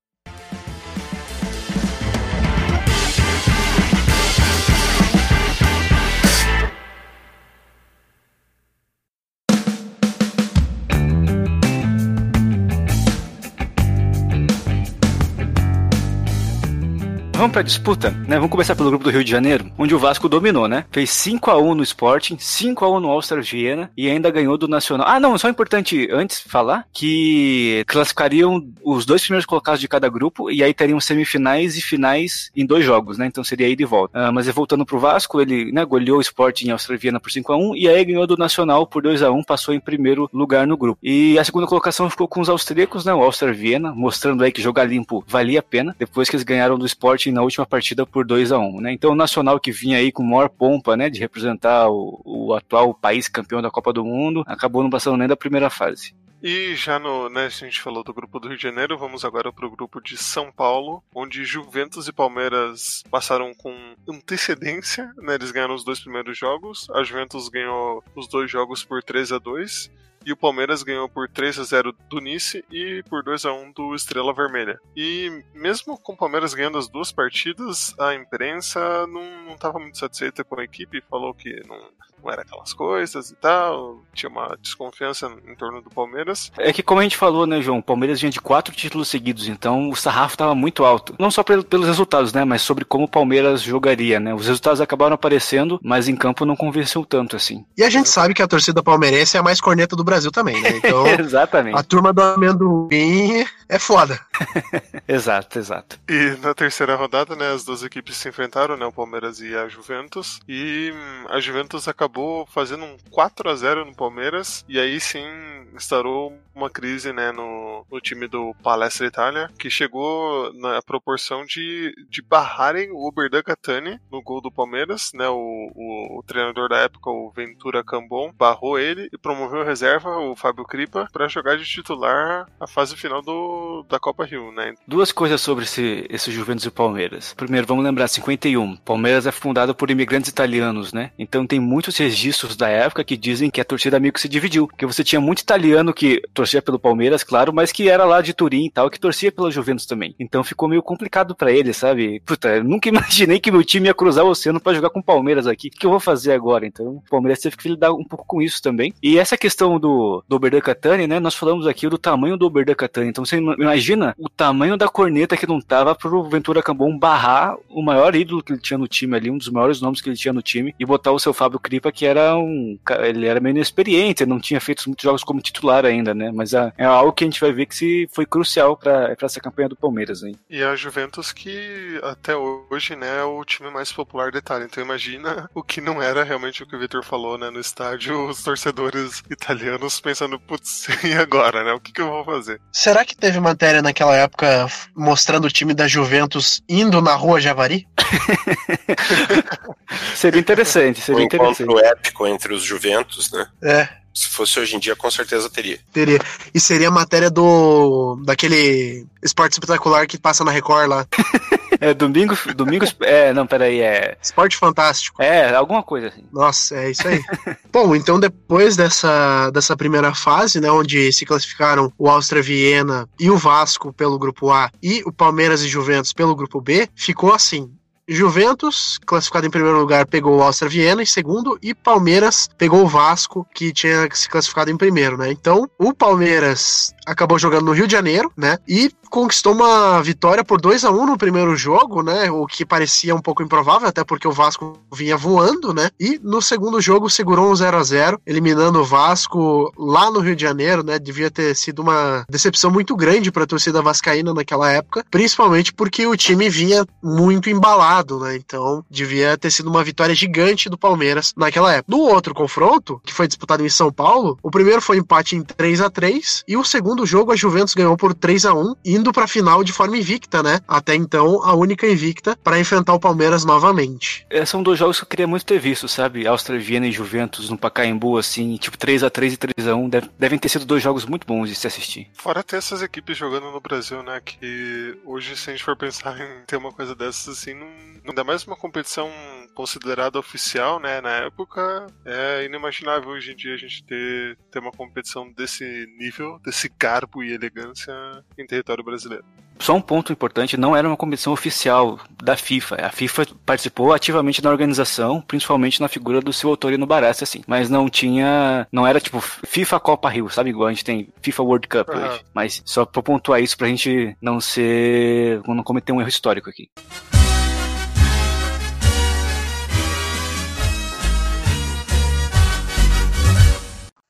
Vamos pra disputa, né? Vamos começar pelo grupo do Rio de Janeiro, onde o Vasco dominou, né? Fez 5 a 1 no Sporting, 5 a 1 no All-Star Viena e ainda ganhou do Nacional. Ah, não, só importante antes falar que classificariam os dois primeiros colocados de cada grupo e aí teriam semifinais e finais em dois jogos, né? Então seria ida e volta. Ah, mas voltando pro Vasco, ele né, goleou o Sporting All-Star Viena por 5 a 1 e aí ganhou do Nacional por 2 a 1 passou em primeiro lugar no grupo. E a segunda colocação ficou com os austríacos, né? O All-Star Viena, mostrando aí que jogar limpo valia a pena, depois que eles ganharam do Sporting na última partida por 2 a 1 né? Então o Nacional que vinha aí com maior pompa, né, de representar o, o atual país campeão da Copa do Mundo, acabou não passando nem da primeira fase. E já no, né, a gente falou do grupo do Rio de Janeiro, vamos agora para o grupo de São Paulo, onde Juventus e Palmeiras passaram com antecedência, né, eles ganharam os dois primeiros jogos, a Juventus ganhou os dois jogos por 3 a 2 e o Palmeiras ganhou por 3 a 0 do Nice e por 2 a 1 do Estrela Vermelha. E mesmo com o Palmeiras ganhando as duas partidas, a imprensa não estava muito satisfeita com a equipe, falou que não, não era aquelas coisas e tal, tinha uma desconfiança em torno do Palmeiras. É que como a gente falou, né, João, o Palmeiras vinha de quatro títulos seguidos, então o sarrafo estava muito alto. Não só pelos resultados, né, mas sobre como o Palmeiras jogaria, né. Os resultados acabaram aparecendo, mas em campo não convenceu tanto assim. E a gente sabe que a torcida palmeirense é a mais corneta do Brasil também, né? Então, Exatamente. a turma do amendoim é foda. exato, exato. E na terceira rodada, né, as duas equipes se enfrentaram, né, o Palmeiras e a Juventus, e hum, a Juventus acabou fazendo um 4 a 0 no Palmeiras, e aí sim instaurou uma crise, né, no, no time do Palestra Itália, que chegou na proporção de, de barrarem o Oberdan Catani no gol do Palmeiras, né, o, o, o treinador da época, o Ventura Cambon, barrou ele e promoveu reserva, o Fábio Cripa, para jogar de titular a fase final do, da Copa Né. Duas coisas sobre esse, esse Juventus e Palmeiras. Primeiro, vamos lembrar, 51. Palmeiras é fundado por imigrantes italianos, né? Então tem muitos registros da época que dizem que a torcida meio que se dividiu. Porque você tinha muito italiano que torcia pelo Palmeiras, claro, mas que era lá de Turim e tal, que torcia pela Juventus também. Então ficou meio complicado para ele, sabe? Puta, eu nunca imaginei que meu time ia cruzar o oceano para jogar com o Palmeiras aqui. O que eu vou fazer agora? Então o Palmeiras teve que lidar um pouco com isso também. E essa questão do, do Oberdan Catani, né? Nós falamos aqui do tamanho do Oberdan Catani. Então você imagina o tamanho da corneta que não tava pro Ventura Cambon barrar o maior ídolo que ele tinha no time ali, um dos maiores nomes que ele tinha no time, e botar o seu Fábio Cripa, que era um. Ele era meio inexperiente, não tinha feito muitos jogos como titular ainda, né? Mas é, é algo que a gente vai ver que se foi crucial para essa campanha do Palmeiras aí. E a Juventus que até hoje, né, é o time mais popular da Itália. Então imagina o que não era realmente o que o Vitor falou, né, no estádio, os torcedores italianos pensando, putz, e agora, né? O que, que eu vou fazer? Será que teve matéria naquela época mostrando o time da Juventus indo na rua Javari? seria interessante, seria um interessante. encontro épico entre os Juventus, né? É. Se fosse hoje em dia, com certeza teria. Teria. E seria a matéria do. daquele esporte espetacular que passa na Record lá. É, domingo, domingo, é, não, peraí, é... Esporte Fantástico. É, alguma coisa assim. Nossa, é isso aí. Bom, então depois dessa, dessa primeira fase, né, onde se classificaram o Áustria Viena e o Vasco pelo grupo A e o Palmeiras e Juventus pelo grupo B, ficou assim. Juventus, classificado em primeiro lugar, pegou o Áustria Viena em segundo, e Palmeiras pegou o Vasco, que tinha se classificado em primeiro, né? Então, o Palmeiras acabou jogando no Rio de Janeiro, né? E conquistou uma vitória por 2 a 1 no primeiro jogo, né? O que parecia um pouco improvável, até porque o Vasco vinha voando, né? E no segundo jogo segurou um 0 a 0 eliminando o Vasco lá no Rio de Janeiro, né? Devia ter sido uma decepção muito grande para a torcida vascaína naquela época, principalmente porque o time vinha muito embalado, né? Então, devia ter sido uma vitória gigante do Palmeiras naquela época. No outro confronto, que foi disputado em São Paulo, o primeiro foi empate em 3 a 3 e o segundo jogo a Juventus ganhou por 3 a 1 indo para a final de forma invicta, né? Até então, a única invicta para enfrentar o Palmeiras novamente. É, são dois jogos que eu queria muito ter visto, sabe? Áustria Viena e Juventus no Pacaembu, assim, tipo 3 a 3 e 3 a 1 Deve, devem ter sido dois jogos muito bons de se assistir. Fora ter essas equipes jogando no Brasil, né? Que hoje, se a gente for pensar em ter uma coisa dessas, assim, não, ainda mais uma competição considerada oficial, né? Na época, é inimaginável hoje em dia a gente ter, ter uma competição desse nível, desse garbo e elegância em território brasileiro. Só um ponto importante, não era uma competição oficial da FIFA. A FIFA participou ativamente na organização, principalmente na figura do seu Autorino Barassi, assim. Mas não tinha, não era tipo FIFA Copa Rio, sabe? Igual a gente tem FIFA World Cup Aham. hoje. Mas só pra pontuar isso pra gente não ser, não cometer um erro histórico aqui.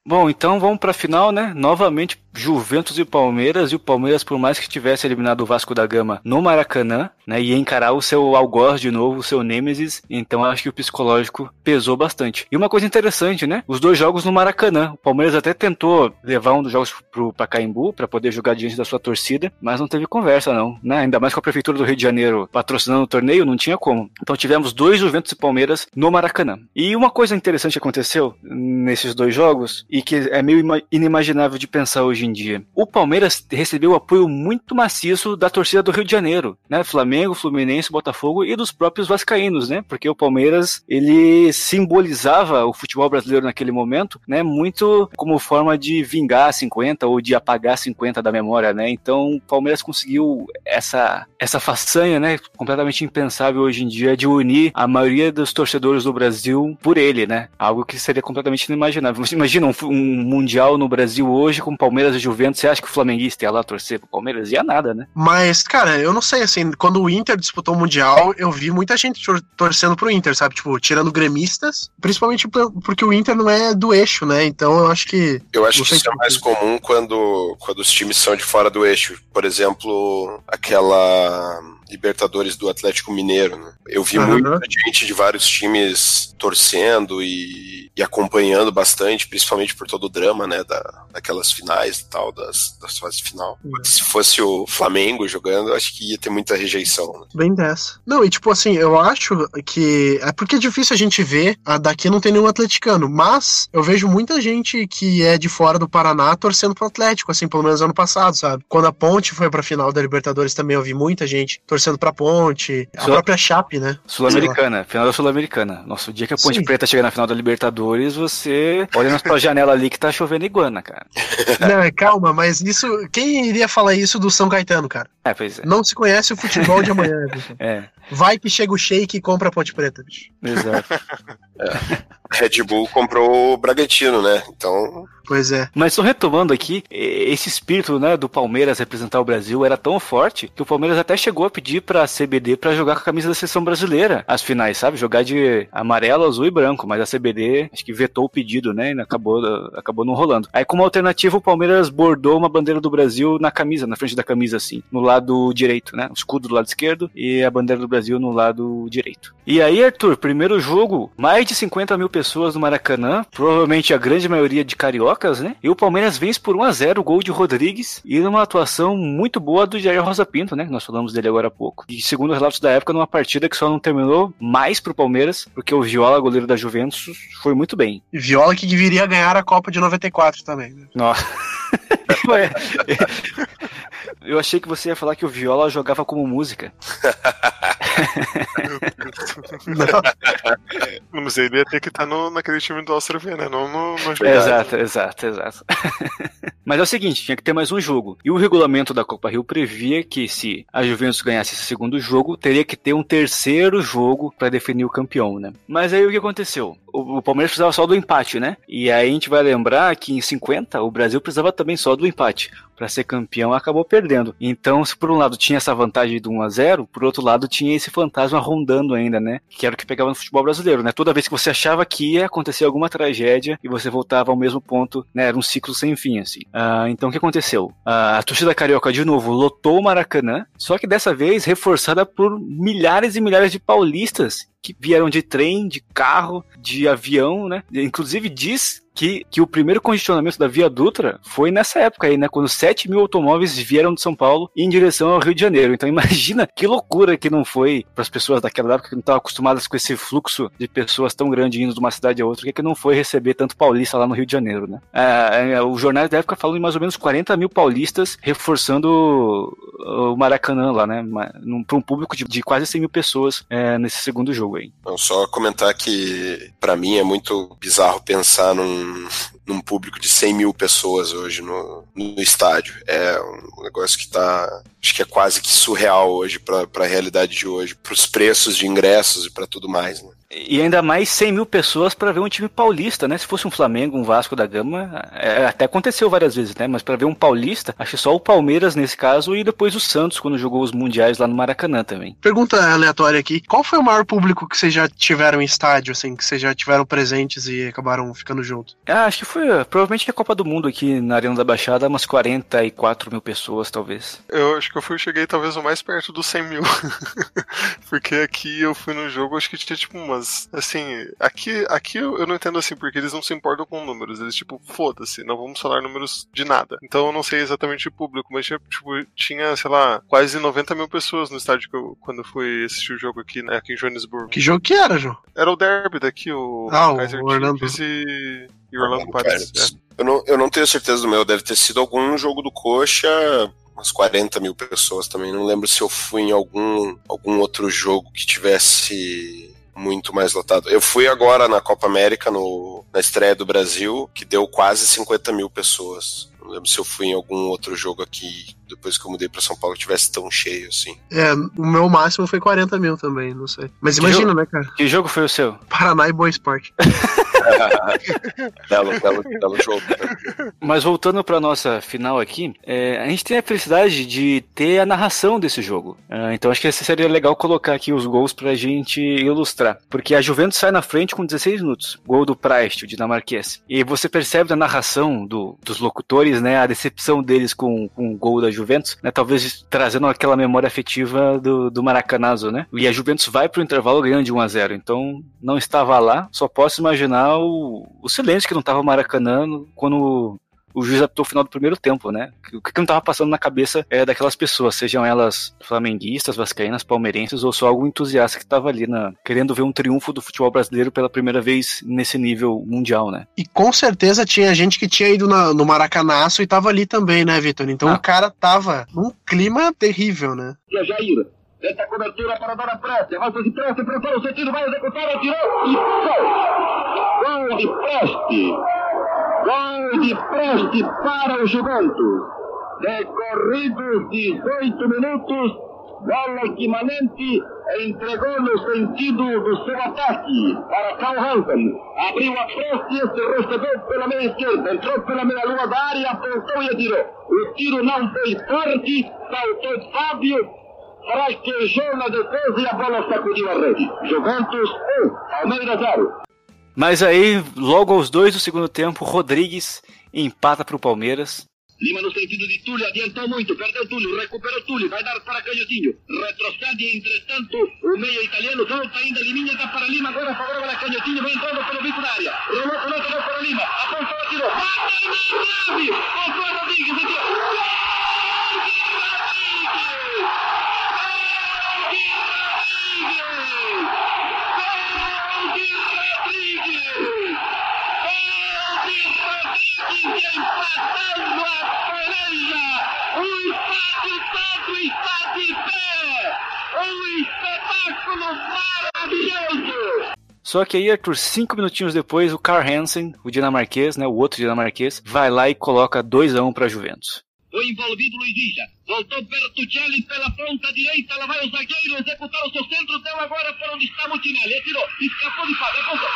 Bom, então vamos pra final, né? Novamente Juventus e Palmeiras, e o Palmeiras, por mais que tivesse eliminado o Vasco da Gama no Maracanã, né, ia encarar o seu algoz de novo, o seu Nêmesis, então acho que o psicológico pesou bastante. E uma coisa interessante, né, os dois jogos no Maracanã, o Palmeiras até tentou levar um dos jogos pro Pacaembu para poder jogar diante da sua torcida, mas não teve conversa não, né, ainda mais com a Prefeitura do Rio de Janeiro patrocinando o torneio, não tinha como. Então tivemos dois Juventus e Palmeiras no Maracanã. E uma coisa interessante aconteceu nesses dois jogos, e que é meio inimaginável de pensar hoje em dia. O Palmeiras recebeu apoio muito maciço da torcida do Rio de Janeiro, né? Flamengo, Fluminense, Botafogo e dos próprios vascaínos, né? Porque o Palmeiras, ele simbolizava o futebol brasileiro naquele momento, né? Muito como forma de vingar 50 ou de apagar 50 da memória, né? Então, o Palmeiras conseguiu essa essa façanha, né, completamente impensável hoje em dia de unir a maioria dos torcedores do Brasil por ele, né? Algo que seria completamente inimaginável. Imagina um, um mundial no Brasil hoje com Palmeiras e Juventus, você acha que o flamenguista ia lá torcer pro Palmeiras? Ia nada, né? Mas, cara, eu não sei, assim, quando o Inter disputou o Mundial, eu vi muita gente tor torcendo pro Inter, sabe? Tipo, tirando gremistas, principalmente porque o Inter não é do eixo, né? Então eu acho que. Eu acho que isso é mais comum quando, quando os times são de fora do eixo. Por exemplo, aquela. Libertadores do Atlético Mineiro. Né? Eu vi uhum. muita gente de vários times torcendo e, e, acompanhando bastante, principalmente por todo o drama, né, da, daquelas finais e tal, das, das fases final. Uhum. Se fosse o Flamengo jogando, acho que ia ter muita rejeição. Né? Bem dessa. Não, e tipo assim, eu acho que é porque é difícil a gente ver, a daqui não tem nenhum atleticano, mas eu vejo muita gente que é de fora do Paraná torcendo pro Atlético, assim, pelo menos ano passado, sabe? Quando a Ponte foi pra final da Libertadores também eu vi muita gente torcendo pra Ponte, a Sul... própria Chape, né? Sul-Americana, final da Sul-Americana. Nosso dia que a Ponte Sim. Preta chega na final da Libertadores, você olha na sua janela ali que tá chovendo iguana, cara. Não, calma, mas isso. Quem iria falar isso do São Caetano, cara? É, pois é. Não se conhece o futebol de amanhã. é. Vai que chega o shake e compra a Ponte Preta, bicho. Exato. é. Red Bull comprou o Bragantino, né? Então. Pois é. Mas só retomando aqui, esse espírito, né, do Palmeiras representar o Brasil era tão forte que o Palmeiras até chegou a pedir pra CBD para jogar com a camisa da seleção brasileira as finais, sabe? Jogar de amarelo, azul e branco, mas a CBD acho que vetou o pedido, né? E acabou, acabou não rolando. Aí, como alternativa, o Palmeiras bordou uma bandeira do Brasil na camisa, na frente da camisa, assim, no lado direito, né? O escudo do lado esquerdo e a bandeira do Brasil no lado direito. E aí, Arthur, primeiro jogo, mais de 50 mil pessoas no Maracanã, provavelmente a grande maioria de cariocas, né? E o Palmeiras vence por 1 a 0 o gol de Rodrigues e numa atuação muito boa do Jair Rosa Pinto, né? Que nós falamos dele agora há pouco. E segundo relatos da época, numa partida que só não terminou mais pro Palmeiras, porque o Viola, goleiro da Juventus, foi muito bem. Viola que deveria ganhar a Copa de 94 também. Né? Nossa. Eu achei que você ia falar que o Viola jogava como música. não. Mas ele ia ter que estar no, naquele time do Austria né? Não no, no Exato, exato, exato. Mas é o seguinte, tinha que ter mais um jogo. E o regulamento da Copa Rio previa que se a Juventus ganhasse esse segundo jogo, teria que ter um terceiro jogo para definir o campeão, né? Mas aí o que aconteceu? O, o Palmeiras precisava só do empate, né? E aí a gente vai lembrar que em 50 o Brasil precisava também só do empate para ser campeão, acabou perdendo. Então, se por um lado tinha essa vantagem do 1 a 0, por outro lado tinha esse fantasma rondando ainda, né? Que era o que pegava no futebol brasileiro, né? Toda vez que você achava que ia acontecer alguma tragédia e você voltava ao mesmo ponto, né? Era um ciclo sem fim, assim. Ah, então, o que aconteceu? Ah, a torcida carioca, de novo, lotou o Maracanã, só que dessa vez reforçada por milhares e milhares de paulistas que vieram de trem, de carro, de avião, né? Inclusive diz que, que o primeiro congestionamento da Via Dutra foi nessa época aí, né? Quando 7 mil automóveis vieram de São Paulo em direção ao Rio de Janeiro. Então imagina que loucura que não foi para as pessoas daquela época que não estavam acostumadas com esse fluxo de pessoas tão grande indo de uma cidade a outra, que, que não foi receber tanto paulista lá no Rio de Janeiro, né? É, é, o jornal da época falou em mais ou menos 40 mil paulistas reforçando o Maracanã lá, né? Para um público de, de, quase 100 mil pessoas é, nesse segundo jogo Não, só comentar que para mim é muito bizarro pensar num num, público de 100 mil pessoas hoje no, no estádio. É um negócio que está acho que é quase que surreal hoje para a realidade de hoje, para os preços de ingressos e para tudo mais. Né? E ainda mais 100 mil pessoas para ver um time paulista, né? Se fosse um Flamengo, um Vasco da Gama, é, até aconteceu várias vezes, né? Mas para ver um paulista, acho que só o Palmeiras nesse caso e depois o Santos quando jogou os mundiais lá no Maracanã também. Pergunta aleatória aqui: qual foi o maior público que vocês já tiveram em estádio, assim, que vocês já tiveram presentes e acabaram ficando junto? Ah, acho que foi provavelmente a Copa do Mundo aqui na Arena da Baixada, umas 44 mil pessoas, talvez. Eu acho que eu fui, cheguei talvez o mais perto dos 100 mil. porque aqui eu fui no jogo, acho que tinha tipo umas. Assim, aqui, aqui eu, não entendo assim, porque eles não se importam com números. Eles, tipo, foda-se, não vamos falar números de nada. Então eu não sei exatamente o público, mas tinha, tipo, tinha, sei lá, quase 90 mil pessoas no estádio que eu, quando eu fui assistir o jogo aqui, né, aqui em Joanesburgo. Que jogo que era, João? Era o derby daqui, o Ah, o Kaiser Orlando. Chiefs e, e Orlando Pirates. é. eu, não, eu não tenho certeza do meu, deve ter sido algum jogo do Coxa, umas 40 mil pessoas também. Não lembro se eu fui em algum, algum outro jogo que tivesse muito mais lotado. Eu fui agora na Copa América, no, na estreia do Brasil, que deu quase 50 mil pessoas. Não lembro se eu fui em algum outro jogo aqui, depois que eu mudei pra São Paulo, que tivesse tão cheio assim. É, o meu máximo foi 40 mil também, não sei. Mas Que imagina, né, cara? Que jogo foi o seu? Paraná e Boa Esporte. belo, belo, belo jogo. né? Mas voltando para nossa final aqui, é, a gente tem a felicidade de ter a narração desse jogo. Ah, então acho que seria legal colocar aqui os gols pra gente ilustrar. Porque a Juventus sai na frente com 16 minutos. Gol do Priest, o dinamarquês. E você percebe na narração do- dos locutores, né, a decepção deles com, com o gol da Juventus, né, talvez trazendo aquela memória afetiva do, do Maracanazo, né? E a Juventus vai pro intervalo ganhando de 1 a 0 Então não estava lá, só posso imaginar o, o silêncio que não estava Maracanã quando o juiz apitou o final do primeiro tempo, né? O que que não tava passando na cabeça é, daquelas pessoas, sejam elas flamenguistas, vascaínas, palmeirenses ou só algum entusiasta que tava ali na, querendo ver um triunfo do futebol brasileiro pela primeira vez nesse nível mundial, né? E com certeza tinha gente que tinha ido na- no Maracanaço e tava ali também, né, Vitor? Então Ah. o cara tava num clima terrível, né? Aqui é Jair. Tenta cobertura para Dona Preste. Avança de Preste, pressão, o sentido, vai executar, atirou e gol! Gol de Preste. Gol de Preste para o Juventus. Decorridos 18 minutos, bola equivalente entregou no sentido do seu ataque para Hansen. Abriu a Preste, se recebeu pela meia esquerda, entrou pela meia lua da área, apontou e atirou. O tiro não foi forte, saltou Fábio, fraquejou na defesa e a bola sacudiu a rede. Juventus 1, Palmeiras 0. Mas aí, logo aos dois do segundo tempo, Rodrigues empata pro Palmeiras. Lima no sentido de Túlio, adiantou muito, perdeu Túlio, recuperou Túlio, vai dar para Canhotinho. Retrocede, entretanto, o meio italiano, volta ainda, Liminha dá para Lima, agora favorável a Canhotinho, vai entrando pelo bico da área. Rolou, rolou, rolou para Lima, apontou, atirou. Bate na trave! Voltou Rodrigues, atirou. Gol Rodrigues! Empatando a Pereira. O estádio todo está de pé. Um espetáculo maravilhoso. Só que aí, Arthur, cinco minutinhos depois, o Carl Hansen, o dinamarquês, né, o outro dinamarquês, vai lá e coloca 2 a 1 pra Juventus. Foi envolvido Luiz Ija. Voltou Bertuccelli pela ponta direita. Lá vai o zagueiro executar o seu centro. Deu agora para onde está Mutinelli. Atirou. Escapou de Fábio. Apontou.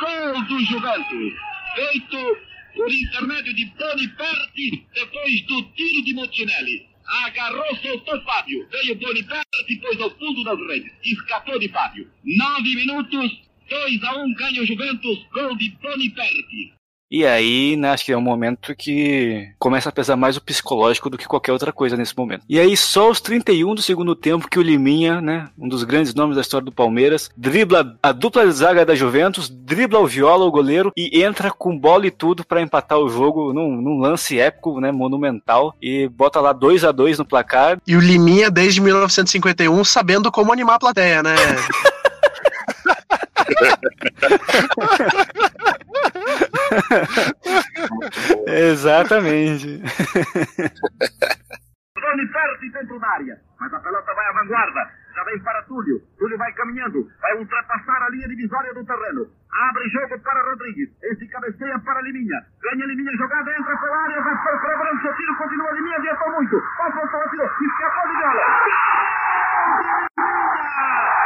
Gol. Gol do Juventus. Feito por intermédio de Boniperti depois do tiro de Mutinelli. Agarrou, soltou Fábio. Veio Boniperti, pôs ao fundo das redes. Escapou de Fábio. Nove minutos. 2 a 1 um, ganha o Juventus. Gol de Boniperti. E aí, né, acho que é um momento que começa a pesar mais o psicológico do que qualquer outra coisa nesse momento. E aí, só aos 31 do segundo tempo que o Liminha, né, um dos grandes nomes da história do Palmeiras, dribla a dupla zaga da Juventus, dribla o Viola, o goleiro, e entra com bola e tudo pra empatar o jogo num, num lance épico, né, monumental, e bota lá 2 a 2 no placar. E o Liminha, desde 1951, sabendo como animar a plateia, né? Exatamente. Boniperti dentro da área. Mas a pelota vai à vanguarda. Já vem para Túlio. Túlio vai caminhando. Vai ultrapassar a linha divisória do terreno. Abre jogo para Rodrigues. Esse cabeceia para Liminha. Ganha Liminha jogada, entra pela área. Vai para o Cobrança. Tiro continua. Liminha adiantou muito. Apontou, atirou. Escapou de bola. Gol de Liminha!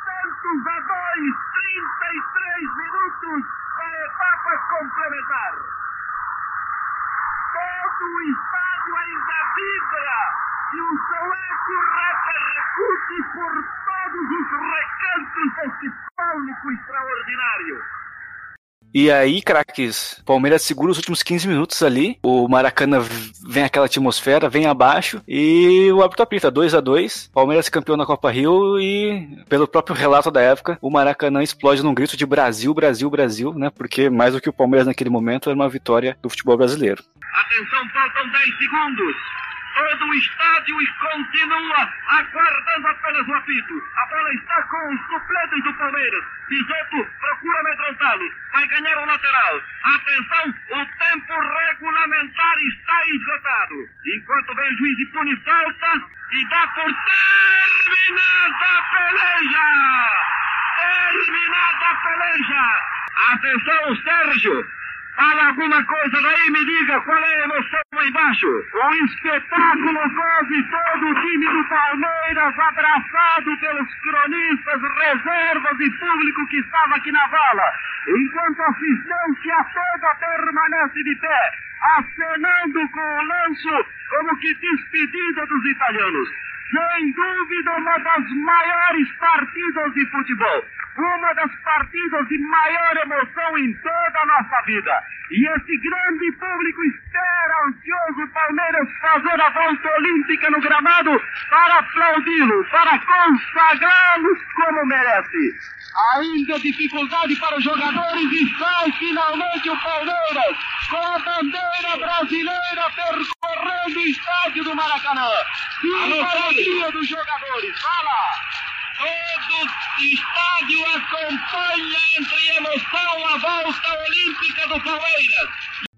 tantos a dois, 33 minutos da etapa complementar. Todo o estádio ainda vibra e o seu eco repercute por todos os recantos deste público extraordinário. E aí, craques, Palmeiras segura os últimos 15 minutos ali. O Maracanã vem aquela atmosfera, vem abaixo. E o árbitro apita 2 a 2 Palmeiras campeão na Copa Rio. E, pelo próprio relato da época, o Maracanã explode num grito de Brasil, Brasil, Brasil, né? Porque mais do que o Palmeiras naquele momento era uma vitória do futebol brasileiro. Atenção, faltam 10 segundos. Todo o estádio continua aguardando apenas o apito. A bola está com os suplentes do Palmeiras. Pisoto procura amedrontá-los. Vai ganhar o lateral. Atenção, o tempo regulamentar está esgotado. Enquanto vem o juiz e pune falta e dá por terminada a peleja. Terminada a peleja. Atenção, Sérgio. Fala alguma coisa daí, me diga qual é a emoção lá embaixo. O espetáculo quase todo o time do Palmeiras abraçado pelos cronistas, reservas e público que estava aqui na vala. Enquanto a assistência toda permanece de pé, acenando com o lanço como que despedida dos italianos. Sem dúvida, uma das maiores partidas de futebol uma das partidas de maior emoção em toda a nossa vida. E esse grande público espera ansioso o Palmeiras fazer a volta olímpica no gramado para aplaudi-lo, para consagrá-lo como merece. Ainda dificuldade para os jogadores e sai finalmente o Palmeiras com a bandeira brasileira percorrendo o estádio do Maracanã. Que alegria dos jogadores! Fala! Todo estádio acompanha entre emoção a volta olímpica do Palmeiras.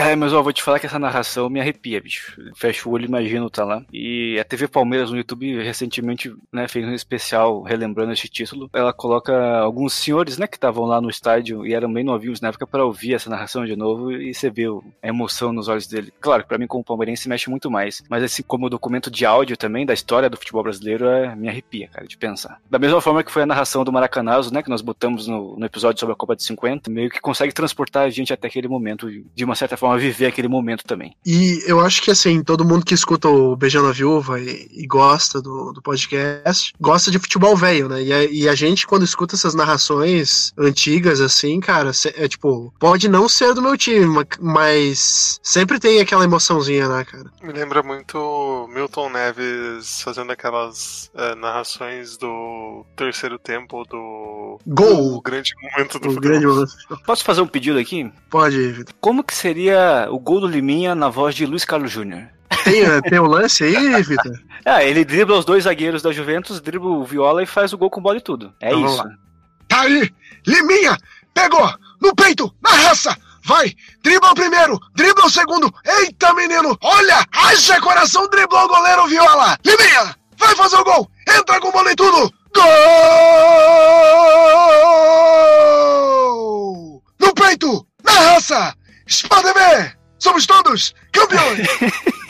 É, mas ó, vou te falar que essa narração me arrepia, bicho. Fecho o olho, imagino tá lá. E a TV Palmeiras no YouTube recentemente né, fez um especial relembrando esse título. Ela coloca alguns senhores, né, que estavam lá no estádio e eram bem novinhos na época para ouvir essa narração de novo e você vê a emoção nos olhos dele. Claro, para mim como palmeirense mexe muito mais, mas assim como documento de áudio também da história do futebol brasileiro é, me arrepia, cara, de pensar. Da mesma forma que foi a narração do Maracanazo, né, que nós botamos no, no episódio sobre a Copa de 50, meio que consegue transportar a gente até aquele momento de uma certa forma viver aquele momento também. E eu acho que assim, todo mundo que escuta o Beijando a Viúva e, e gosta do, do, podcast, gosta de futebol velho, né? E a, e a, gente, quando escuta essas narrações antigas, assim, cara, é tipo, pode não ser do meu time, mas sempre tem aquela emoçãozinha, né, cara? Me lembra muito Milton Neves fazendo aquelas é, narrações do terceiro tempo do. Gol! O grande momento do o futebol. grande momento. Posso fazer um pedido aqui? Pode, Vitor. Como que seria o gol do Liminha na voz de Luiz Carlos Júnior? Tem, eh, tem um lance aí, Vitor? Ah, ele dribla os dois zagueiros da Juventus, dribla o Viola e faz o gol com bola e tudo. É Então, isso. Tá aí! Liminha! Pegou! No peito! Na raça! Vai! Dribla o primeiro! Dribla o segundo! Eita, menino! Olha! Haja coração! Driblou o goleiro Viola! Liminha! Vai fazer o gol! Entra com bola e tudo! Gol! No peito! Na raça! B! Somos todos campeões!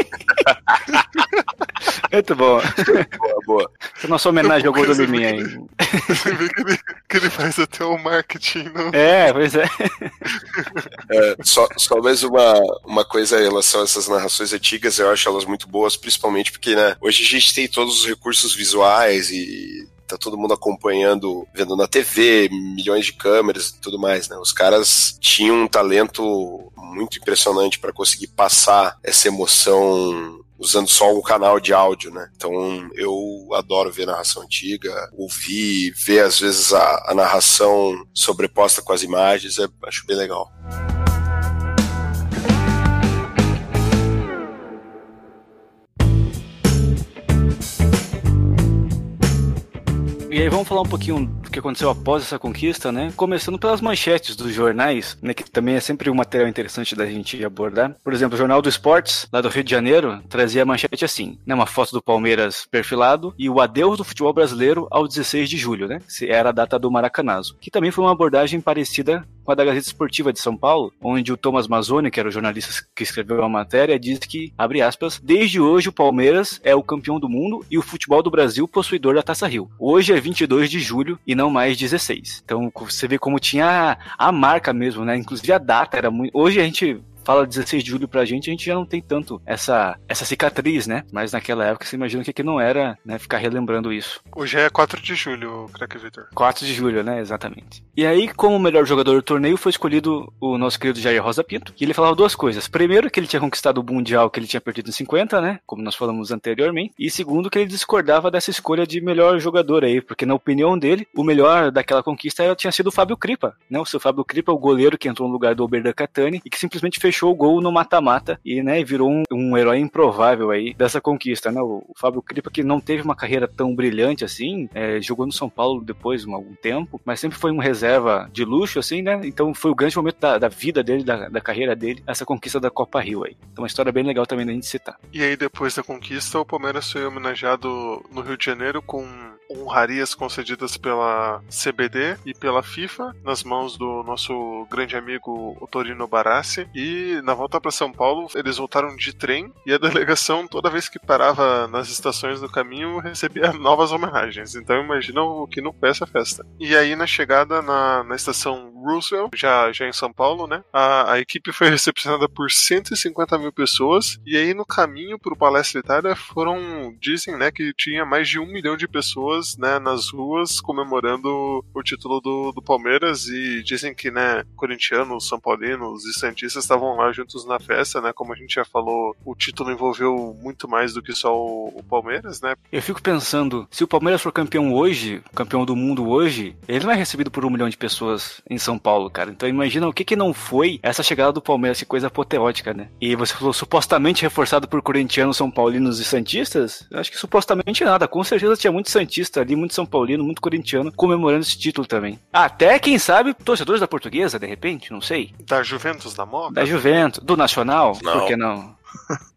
Muito bom. Boa, boa. Essa é a nossa homenagem ao gol do Liminha aí. Você vê que ele, que ele faz até o marketing, não? É, pois é. É, só, só mais uma, uma coisa em relação a essas narrações antigas, eu acho elas muito boas, principalmente porque, né, hoje a gente tem todos os recursos visuais e tá todo mundo acompanhando, vendo na TV, milhões de câmeras e tudo mais, né? Os caras tinham um talento muito impressionante para conseguir passar essa emoção usando só um canal de áudio, né? Então eu adoro ver narração antiga, ouvir, ver às vezes a, a narração sobreposta com as imagens, é, acho bem legal. Vamos falar um pouquinho do que aconteceu após essa conquista, né? Começando pelas manchetes dos jornais, né? Que também é sempre um material interessante da gente abordar. Por exemplo, o Jornal do Esportes, lá do Rio de Janeiro, trazia a manchete assim, né? Uma foto do Palmeiras perfilado e o adeus do futebol brasileiro ao 16 de julho, né? Era a data do Maracanazo. Que também foi uma abordagem parecida com a da Gazeta Esportiva de São Paulo, onde o Thomas Mazzoni, que era o jornalista que escreveu a matéria, diz que, abre aspas, desde hoje o Palmeiras é o campeão do mundo e o futebol do Brasil possuidor da Taça Rio. Hoje é 22 de julho e não mais 16. Então você vê como tinha a marca mesmo, né? Inclusive a data era muito. Hoje a gente fala 16 de julho pra gente, a gente já não tem tanto essa, essa cicatriz, né? Mas naquela época você imagina que, que não era, né? Ficar relembrando isso. Hoje é 4 de julho, craque Victor. 4 de julho, né? Exatamente. E aí, como melhor jogador do torneio, foi escolhido o nosso querido Jair Rosa Pinto. E ele falava duas coisas. Primeiro, que ele tinha conquistado o Mundial que ele tinha perdido em 50, né? Como nós falamos anteriormente. E segundo, que ele discordava dessa escolha de melhor jogador aí, porque na opinião dele, o melhor daquela conquista tinha sido o Fábio Cripa, né? O seu Fábio Cripa, o goleiro que entrou no lugar do Oberdan Catani e que simplesmente fechou o gol no mata-mata e, né, virou um, um, herói improvável aí dessa conquista, né? O, o Fábio Cripa que não teve uma carreira tão brilhante assim, é, jogou no São Paulo depois de algum tempo, mas sempre foi um reserva de luxo, assim, né? Então foi o grande momento da, da vida dele, da, da, carreira dele, essa conquista da Copa Rio aí. Então uma história bem legal também da gente citar. E aí depois da conquista, o Palmeiras foi homenageado no Rio de Janeiro com honrarias concedidas pela CBD e pela FIFA nas mãos do nosso grande amigo Otorino Barassi. E na volta para São Paulo eles voltaram de trem e a delegação toda vez que parava nas estações do caminho recebia novas homenagens. Então imagina o que não foi essa festa. E aí na chegada na, na estação Roosevelt já, já em São Paulo né a, a equipe foi recepcionada por 150 mil pessoas. E aí no caminho para o Palestra Itália foram dizem né que tinha mais de um milhão de pessoas pessoas né, nas ruas comemorando o título do, do Palmeiras e dizem que né, corintianos, são paulinos e santistas estavam lá juntos na festa, né? Como a gente já falou, o título envolveu muito mais do que só o, o Palmeiras, né? Eu fico pensando, se o Palmeiras for campeão hoje, campeão do mundo hoje, ele não é recebido por um milhão de pessoas em São Paulo, cara. Então imagina o que que não foi essa chegada do Palmeiras, que coisa apoteótica, né? E você falou supostamente reforçado por corintianos, são paulinos e santistas? Acho que supostamente nada. Com certeza tinha muito santista ali, muito São Paulino, muito corintiano, comemorando esse título também. Até, quem sabe, torcedores da portuguesa, de repente, não sei. Da Juventus da Moda? Da Juventus, do Nacional, não. por que não?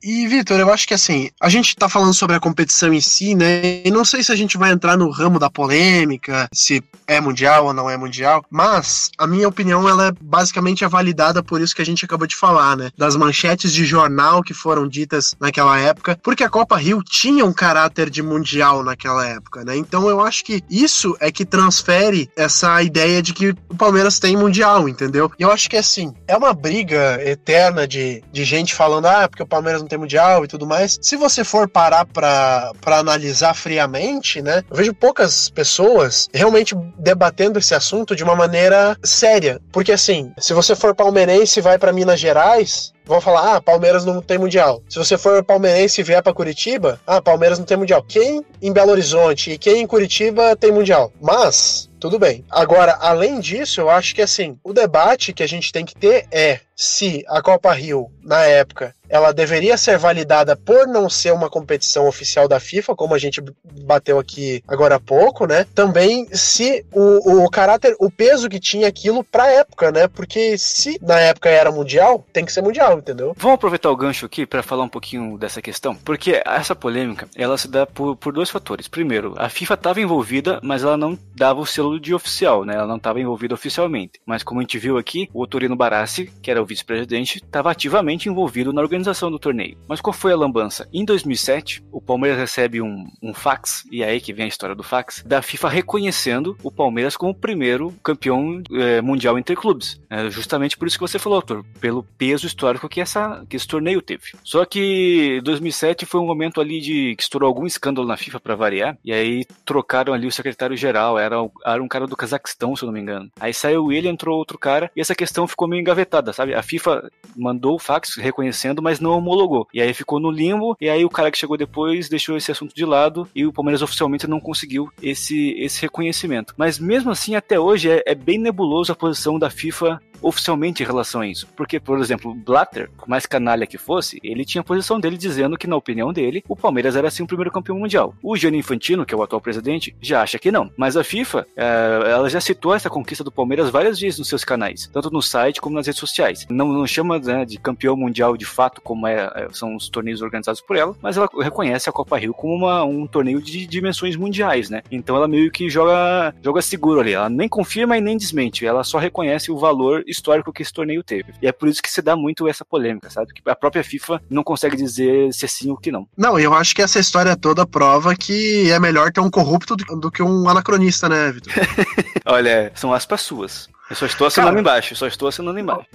E, Vitor, eu acho que assim, a gente tá falando sobre a competição em si, né? E não sei se a gente vai entrar no ramo da polêmica, se é mundial ou não é mundial, mas a minha opinião ela é basicamente é validada por isso que a gente acabou de falar, né? Das manchetes de jornal que foram ditas naquela época, porque a Copa Rio tinha um caráter de mundial naquela época, né? Então eu acho que isso é que transfere essa ideia de que o Palmeiras tem mundial, entendeu? E eu acho que assim, é uma briga eterna de, de gente falando, ah, porque o Palmeiras não tem mundial e tudo mais. Se você for parar pra analisar friamente, né? Eu vejo poucas pessoas realmente debatendo esse assunto de uma maneira séria. Porque assim, se você for palmeirense e vai para Minas Gerais, vão falar: ah, Palmeiras não tem mundial. Se você for palmeirense e vier para Curitiba, ah, Palmeiras não tem mundial. Quem em Belo Horizonte e quem em Curitiba tem mundial? Mas tudo bem. Agora, além disso, eu acho que assim, o debate que a gente tem que ter é se a Copa Rio, na época, ela deveria ser validada por não ser uma competição oficial da FIFA, como a gente bateu aqui agora há pouco, né? Também se o, o caráter, o peso que tinha aquilo pra época, né? Porque se na época era mundial, tem que ser mundial, entendeu? Vamos aproveitar o gancho aqui para falar um pouquinho dessa questão, porque essa polêmica, ela se dá por, por dois fatores. Primeiro, a FIFA estava envolvida, mas ela não dava o selo de oficial, né? Ela não estava envolvida oficialmente. Mas como a gente viu aqui, o Torino Barassi, que era o vice-presidente, estava ativamente envolvido na organização do torneio. Mas qual foi a lambança? Em 2007, o Palmeiras recebe um, um fax, e é aí que vem a história do fax, da FIFA reconhecendo o Palmeiras como o primeiro campeão é, mundial entre clubes. É justamente por isso que você falou, Arthur, pelo peso histórico que, essa, que esse torneio teve. Só que 2007 foi um momento ali de que estourou algum escândalo na FIFA para variar, e aí trocaram ali o secretário-geral, era, era um cara do Cazaquistão, se eu não me engano. Aí saiu ele, entrou outro cara, e essa questão ficou meio engavetada, sabe? A FIFA mandou o fax reconhecendo, mas não homologou. E aí ficou no limbo, e aí o cara que chegou depois deixou esse assunto de lado e o Palmeiras oficialmente não conseguiu esse, esse reconhecimento. Mas mesmo assim, até hoje é, é bem nebuloso a posição da FIFA oficialmente em relação a isso. Porque, por exemplo, Blatter, por mais canalha que fosse, ele tinha a posição dele dizendo que, na opinião dele, o Palmeiras era sim o primeiro campeão mundial. O Gianni Infantino, que é o atual presidente, já acha que não. Mas a FIFA, é, ela já citou essa conquista do Palmeiras várias vezes nos seus canais, tanto no site como nas redes sociais. Não, não chama né, de campeão mundial de fato, como é, é, são os torneios organizados por ela, mas ela reconhece a Copa Rio como uma, um torneio de dimensões mundiais, né? Então ela meio que joga, joga seguro ali. Ela nem confirma e nem desmente. Ela só reconhece o valor histórico que esse torneio teve. E é por isso que se dá muito essa polêmica, sabe? Que a própria FIFA não consegue dizer se é sim ou que não. Não, eu acho que essa história toda prova que é melhor ter um corrupto do, do que um anacronista, né, Vitor? Olha, são aspas suas. Eu só estou assinando cara, embaixo, só estou assinando embaixo.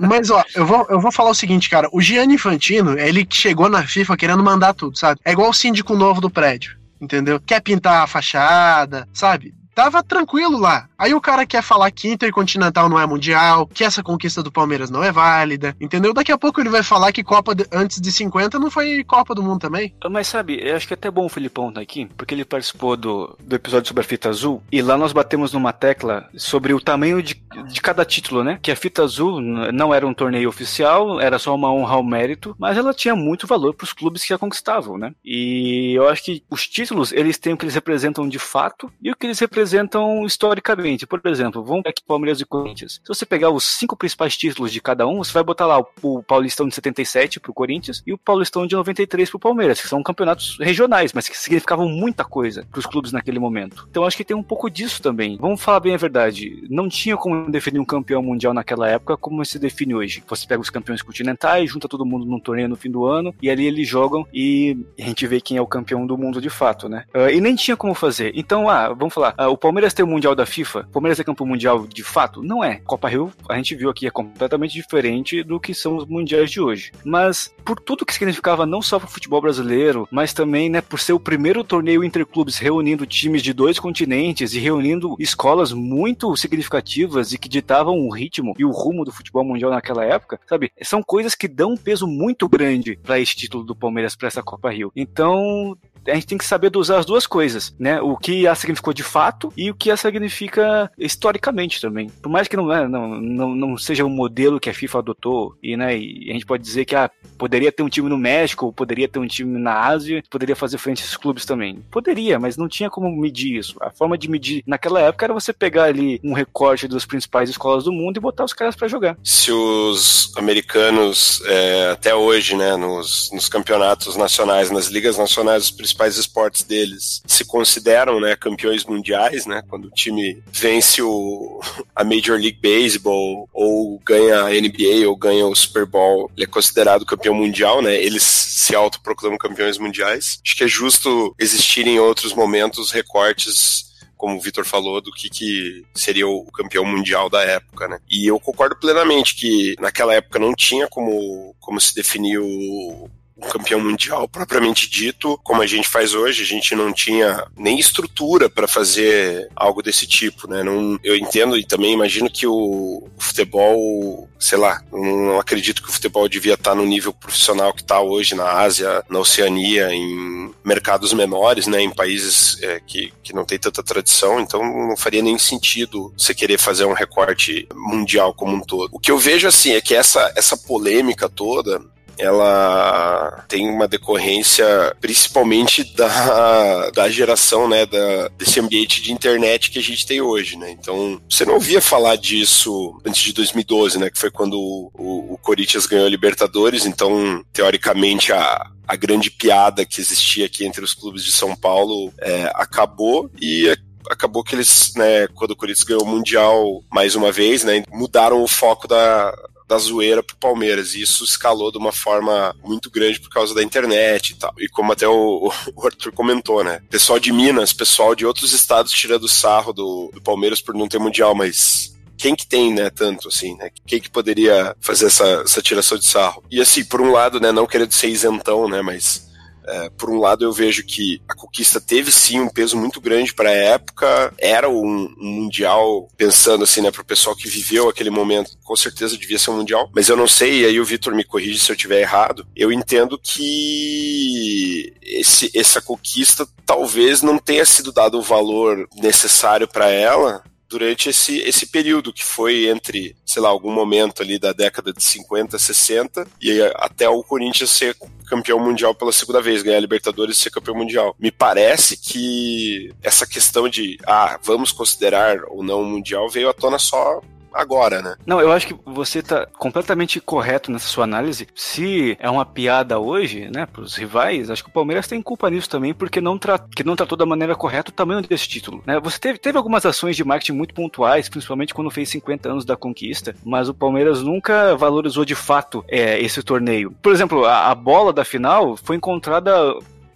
Mas, ó, eu vou, eu vou falar o seguinte, cara. O Gianni Infantino, ele chegou na FIFA querendo mandar tudo, sabe? É igual o síndico novo do prédio, entendeu? Quer pintar a fachada, sabe? Tava tranquilo lá. Aí o cara quer falar que Intercontinental não é mundial, que essa conquista do Palmeiras não é válida, entendeu? Daqui a pouco ele vai falar que Copa de, antes de 50 não foi Copa do Mundo também. Mas sabe, eu acho que é até bom o Filipão estar tá aqui, porque ele participou do, do episódio sobre a fita azul, e lá nós batemos numa tecla sobre o tamanho de, de cada título, né? Que a fita azul não era um torneio oficial, era só uma honra ao mérito, mas ela tinha muito valor para os clubes que a conquistavam, né? E eu acho que os títulos, eles têm o que eles representam de fato e o que eles representam historicamente por exemplo, vamos aqui Palmeiras e Corinthians. Se você pegar os cinco principais títulos de cada um, você vai botar lá o, o Paulistão de 77 pro Corinthians e o Paulistão de 93 pro Palmeiras, que são campeonatos regionais, mas que significavam muita coisa pros clubes naquele momento. Então acho que tem um pouco disso também. Vamos falar bem a verdade, não tinha como definir um campeão mundial naquela época como se define hoje. Você pega os campeões continentais, junta todo mundo num torneio no fim do ano e ali eles jogam e a gente vê quem é o campeão do mundo de fato, né? Uh, e nem tinha como fazer. Então, ah, vamos falar, uh, o Palmeiras tem o Mundial da FIFA, Palmeiras é campeão mundial de fato? Não é. Copa Rio, a gente viu aqui, é completamente diferente do que são os mundiais de hoje. Mas por tudo que significava não só para o futebol brasileiro, mas também, né, por ser o primeiro torneio interclubes reunindo times de dois continentes e reunindo escolas muito significativas e que ditavam o ritmo e o rumo do futebol mundial naquela época, sabe? São coisas que dão um peso muito grande para esse título do Palmeiras para essa Copa Rio. Então, a gente tem que saber dosar as duas coisas, né? O que ela significou de fato e o que ela significa historicamente também. Por mais que não, né, não, não, não seja um modelo que a FIFA adotou, e, né, e a gente pode dizer que ah, poderia ter um time no México, poderia ter um time na Ásia, poderia fazer frente a esses clubes também. Poderia, mas não tinha como medir isso. A forma de medir naquela época era você pegar ali um recorte das principais escolas do mundo e botar os caras para jogar. Se os americanos, é, até hoje, né, nos, nos campeonatos nacionais, nas ligas nacionais, os principais esportes deles se consideram né, campeões mundiais, né? Quando o time vence o, a Major League Baseball ou ganha a NBA ou ganha o Super Bowl, ele é considerado campeão mundial, né? Eles se autoproclamam campeões mundiais. Acho que é justo existir em outros momentos recortes como o Vitor falou, do que, que seria o campeão mundial da época, né? E eu concordo plenamente que naquela época não tinha como, como se definir o, campeão mundial propriamente dito, como a gente faz hoje, a gente não tinha nem estrutura para fazer algo desse tipo, né? Não, eu entendo e também imagino que o, futebol, sei lá, não acredito que o futebol devia estar no nível profissional que está hoje na Ásia, na Oceania, em mercados menores, né? Em países é, que, que não tem tanta tradição, então não faria nem sentido você querer fazer um recorte mundial como um todo. O que eu vejo assim é que essa, essa polêmica toda ela tem uma decorrência principalmente da, da geração, né, da, desse ambiente de internet que a gente tem hoje, né? Então, você não ouvia falar disso antes de 2012, né, que foi quando o, o, Corinthians ganhou a Libertadores, então, teoricamente, a, a grande piada que existia aqui entre os clubes de São Paulo é, acabou e acabou que eles, né, quando o Corinthians ganhou o Mundial mais uma vez, né, mudaram o foco da, da zoeira pro Palmeiras. E isso escalou de uma forma muito grande por causa da internet e tal. E como até o, o Arthur comentou, né? Pessoal de Minas, pessoal de outros estados tirando sarro do, do Palmeiras por não ter mundial, mas quem que tem, né, tanto assim, né? Quem que poderia fazer essa, essa tiração de sarro? E assim, por um lado, né, não querendo ser isentão, né, mas É, por um lado, eu vejo que a conquista teve sim um peso muito grande para a época, era um, um mundial, pensando assim, né, para o pessoal que viveu aquele momento, com certeza devia ser um mundial, mas eu não sei, e aí o Vitor me corrige se eu estiver errado. Eu entendo que esse, essa conquista talvez não tenha sido dado o valor necessário para ela durante esse, esse período que foi entre, sei lá, algum momento ali da década de 50, 60 e até o Corinthians ser campeão mundial pela segunda vez, ganhar a Libertadores e ser campeão mundial. Me parece que essa questão de, ah, vamos considerar ou não o mundial veio à tona só agora, né? Não, eu acho que você tá completamente correto nessa sua análise. Se é uma piada hoje, né, pros rivais, acho que o Palmeiras tem culpa nisso também, porque não, tra que não tratou da maneira correta o tamanho desse título, né? Você teve, teve algumas ações de marketing muito pontuais, principalmente quando fez 50 anos da conquista, mas o Palmeiras nunca valorizou de fato é, esse torneio. Por exemplo, a, a bola da final foi encontrada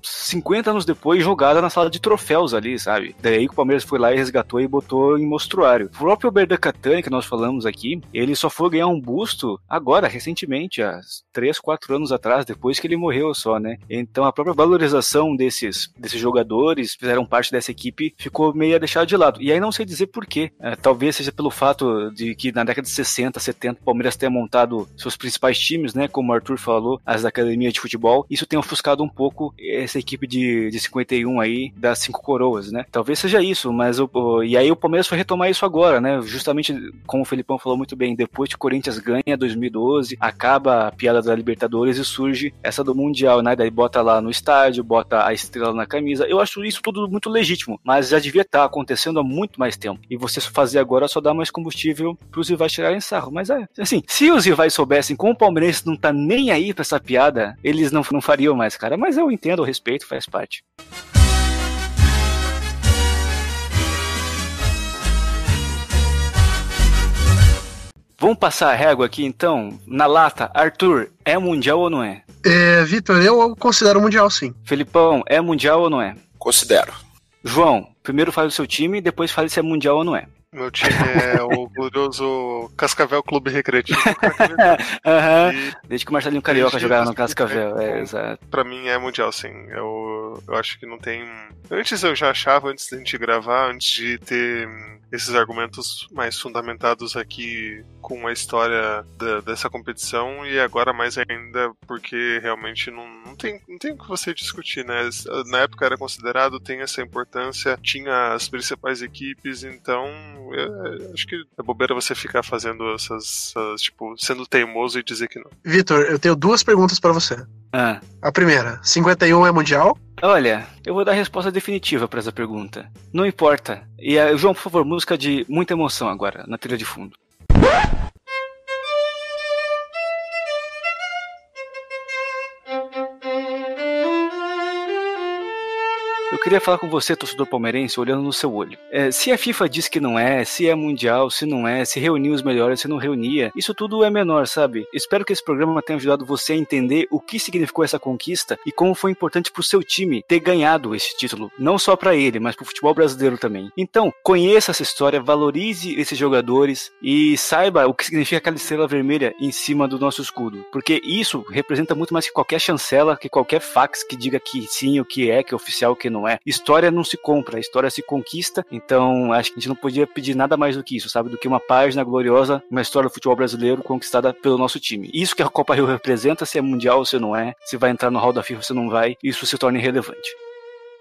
50 anos depois jogada na sala de troféus ali, sabe? Daí que o Palmeiras foi lá e resgatou e botou em mostruário. O próprio Berda Catani, que nós falamos aqui, ele só foi ganhar um busto agora, recentemente, há 3, 4 anos atrás, depois que ele morreu só, né? Então a própria valorização desses, desses jogadores, fizeram parte dessa equipe, ficou meio a deixar de lado. E aí não sei dizer porquê. É, talvez seja pelo fato de que na década de 60, 70, o Palmeiras tenha montado seus principais times, né? Como o Arthur falou, as da academia de futebol. Isso tem ofuscado um pouco esse essa equipe de, de 51 aí das cinco coroas, né? Talvez seja isso, mas o, o, e aí o Palmeiras foi retomar isso agora, né? Justamente como o Felipão falou muito bem, depois que o Corinthians ganha 2012, acaba a piada da Libertadores e surge essa do Mundial, né? Daí bota lá no estádio, bota a estrela na camisa. Eu acho isso tudo muito legítimo, mas já devia estar acontecendo há muito mais tempo. E você fazer agora só dá mais combustível pros rivais tirarem sarro. Mas é, assim, se os rivais soubessem como o Palmeiras não tá nem aí pra essa piada, eles não, não fariam mais, cara. Mas eu entendo, eu respeito respeito, faz parte. Vamos passar a régua aqui então? Na lata, Arthur, é mundial ou não é? É, Vitor, eu considero mundial sim. Felipão, é mundial ou não é? Considero. João, primeiro fale o seu time, depois fale se é mundial ou não é. Meu time é o glorioso Cascavel Clube Recreativo. uhum. Desde que o Marcelinho Carioca jogava no Cascavel, é, exato. Pra mim é mundial, sim. Eu, eu acho que não tem. Antes eu já achava, antes da gente gravar, antes de ter esses argumentos mais fundamentados aqui com a história da, dessa competição e agora mais ainda porque realmente não, não, tem, não tem o que você discutir, né? Na época era considerado, tem essa importância, tinha as principais equipes, então eu, acho que é bobeira você ficar fazendo essas, essas, tipo, sendo teimoso e dizer que não. Vitor, eu tenho duas perguntas para você. Ah. A primeira, 51 é mundial? Olha, eu vou dar a resposta definitiva para essa pergunta. Não importa. E uh, João, por favor, música de muita emoção agora, na trilha de fundo. Queria falar com você, torcedor palmeirense, olhando no seu olho. É, se a FIFA diz que não é, se é mundial, se não é, se reuniu os melhores, se não reunia, isso tudo é menor, sabe? Espero que esse programa tenha ajudado você a entender o que significou essa conquista e como foi importante pro seu time ter ganhado esse título, não só para ele, mas pro futebol brasileiro também. Então, conheça essa história, valorize esses jogadores e saiba o que significa aquela estrela vermelha em cima do nosso escudo, porque isso representa muito mais que qualquer chancela, que qualquer fax que diga que sim, o que é, que é oficial, o que não é. História não se compra, história se conquista. Então, acho que a gente não podia pedir nada mais do que isso, sabe? Do que uma página gloriosa, uma história do futebol brasileiro conquistada pelo nosso time. Isso que a Copa Rio representa, se é mundial ou se não é, se vai entrar no hall da FIFA ou se não vai, isso se torna irrelevante.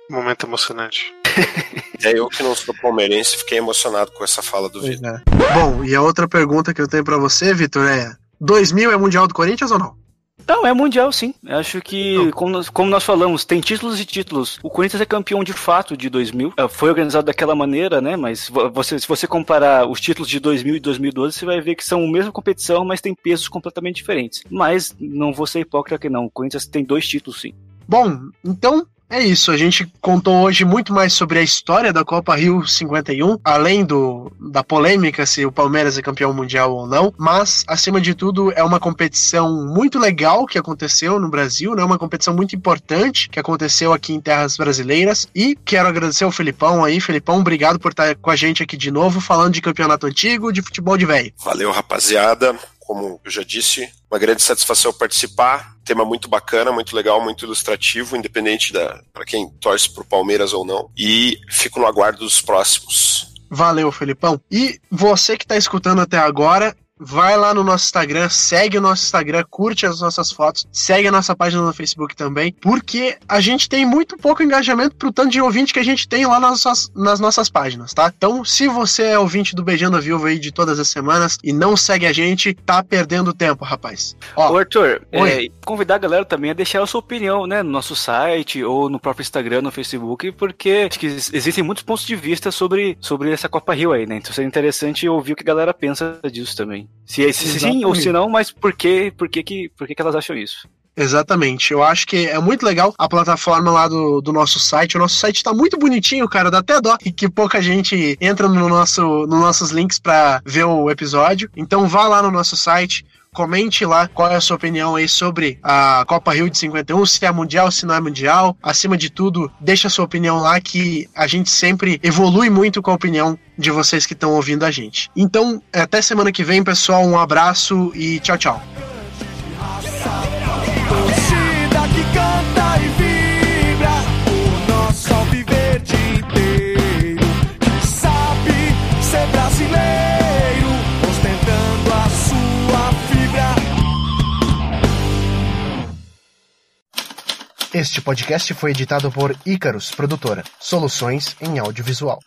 Momento emocionante. é eu que não sou palmeirense, fiquei emocionado com essa fala do Vitor. É. Bom, e a outra pergunta que eu tenho para você, Vitor, é: 2000 é mundial do Corinthians ou não? Não, é mundial sim. Acho que, como nós, como nós, falamos, tem títulos e títulos. O Corinthians é campeão de fato de 2000. É, foi organizado daquela maneira, né? Mas você, se você comparar os títulos de 2000 e 2012, você vai ver que são a mesma competição, mas tem pesos completamente diferentes. Mas não vou ser hipócrita que não. O Corinthians tem dois títulos sim. Bom, então é isso, a gente contou hoje muito mais sobre a história da Copa Rio 51, além do, da polêmica se o Palmeiras é campeão mundial ou não, mas acima de tudo é uma competição muito legal que aconteceu no Brasil, né? Uma competição muito importante que aconteceu aqui em terras brasileiras e quero agradecer ao Felipão aí, Felipão, obrigado por estar com a gente aqui de novo falando de campeonato antigo, de futebol de velho. Valeu, rapaziada como eu já disse, uma grande satisfação participar. Tema muito bacana, muito legal, muito ilustrativo, independente da para quem torce pro Palmeiras ou não. E fico no aguardo dos próximos. Valeu, Felipão. E você que está escutando até agora, vai lá no nosso Instagram, segue o nosso Instagram, curte as nossas fotos, segue a nossa página no Facebook também, porque a gente tem muito pouco engajamento pro tanto de ouvinte que a gente tem lá nas nossas, nas nossas páginas, tá? Então, se você é ouvinte do Beijando a Viúva aí de todas as semanas e não segue a gente, tá perdendo tempo, rapaz. Ó, Ô, Arthur, é, convidar a galera também a deixar a sua opinião, né, no nosso site ou no próprio Instagram, no Facebook, porque acho que existem muitos pontos de vista sobre, sobre essa Copa Rio aí, né? Então seria interessante ouvir o que a galera pensa disso também. Se, se sim ou se não, mas por que, por que, que, por que, que elas acham isso? Exatamente. Eu acho que é muito legal a plataforma lá do, do nosso site. O nosso site tá muito bonitinho, cara. Dá até dó que pouca gente entra no nosso, nos nossos links para ver o episódio. Então vá lá no nosso site. Comente lá qual é a sua opinião aí sobre a Copa Rio de 51, se é mundial, se não é mundial. Acima de tudo, deixa a sua opinião lá que a gente sempre evolui muito com a opinião de vocês que estão ouvindo a gente. Então, até semana que vem, pessoal. Um abraço e tchau, tchau. Este podcast foi editado por Icarus Produtora, soluções em audiovisual.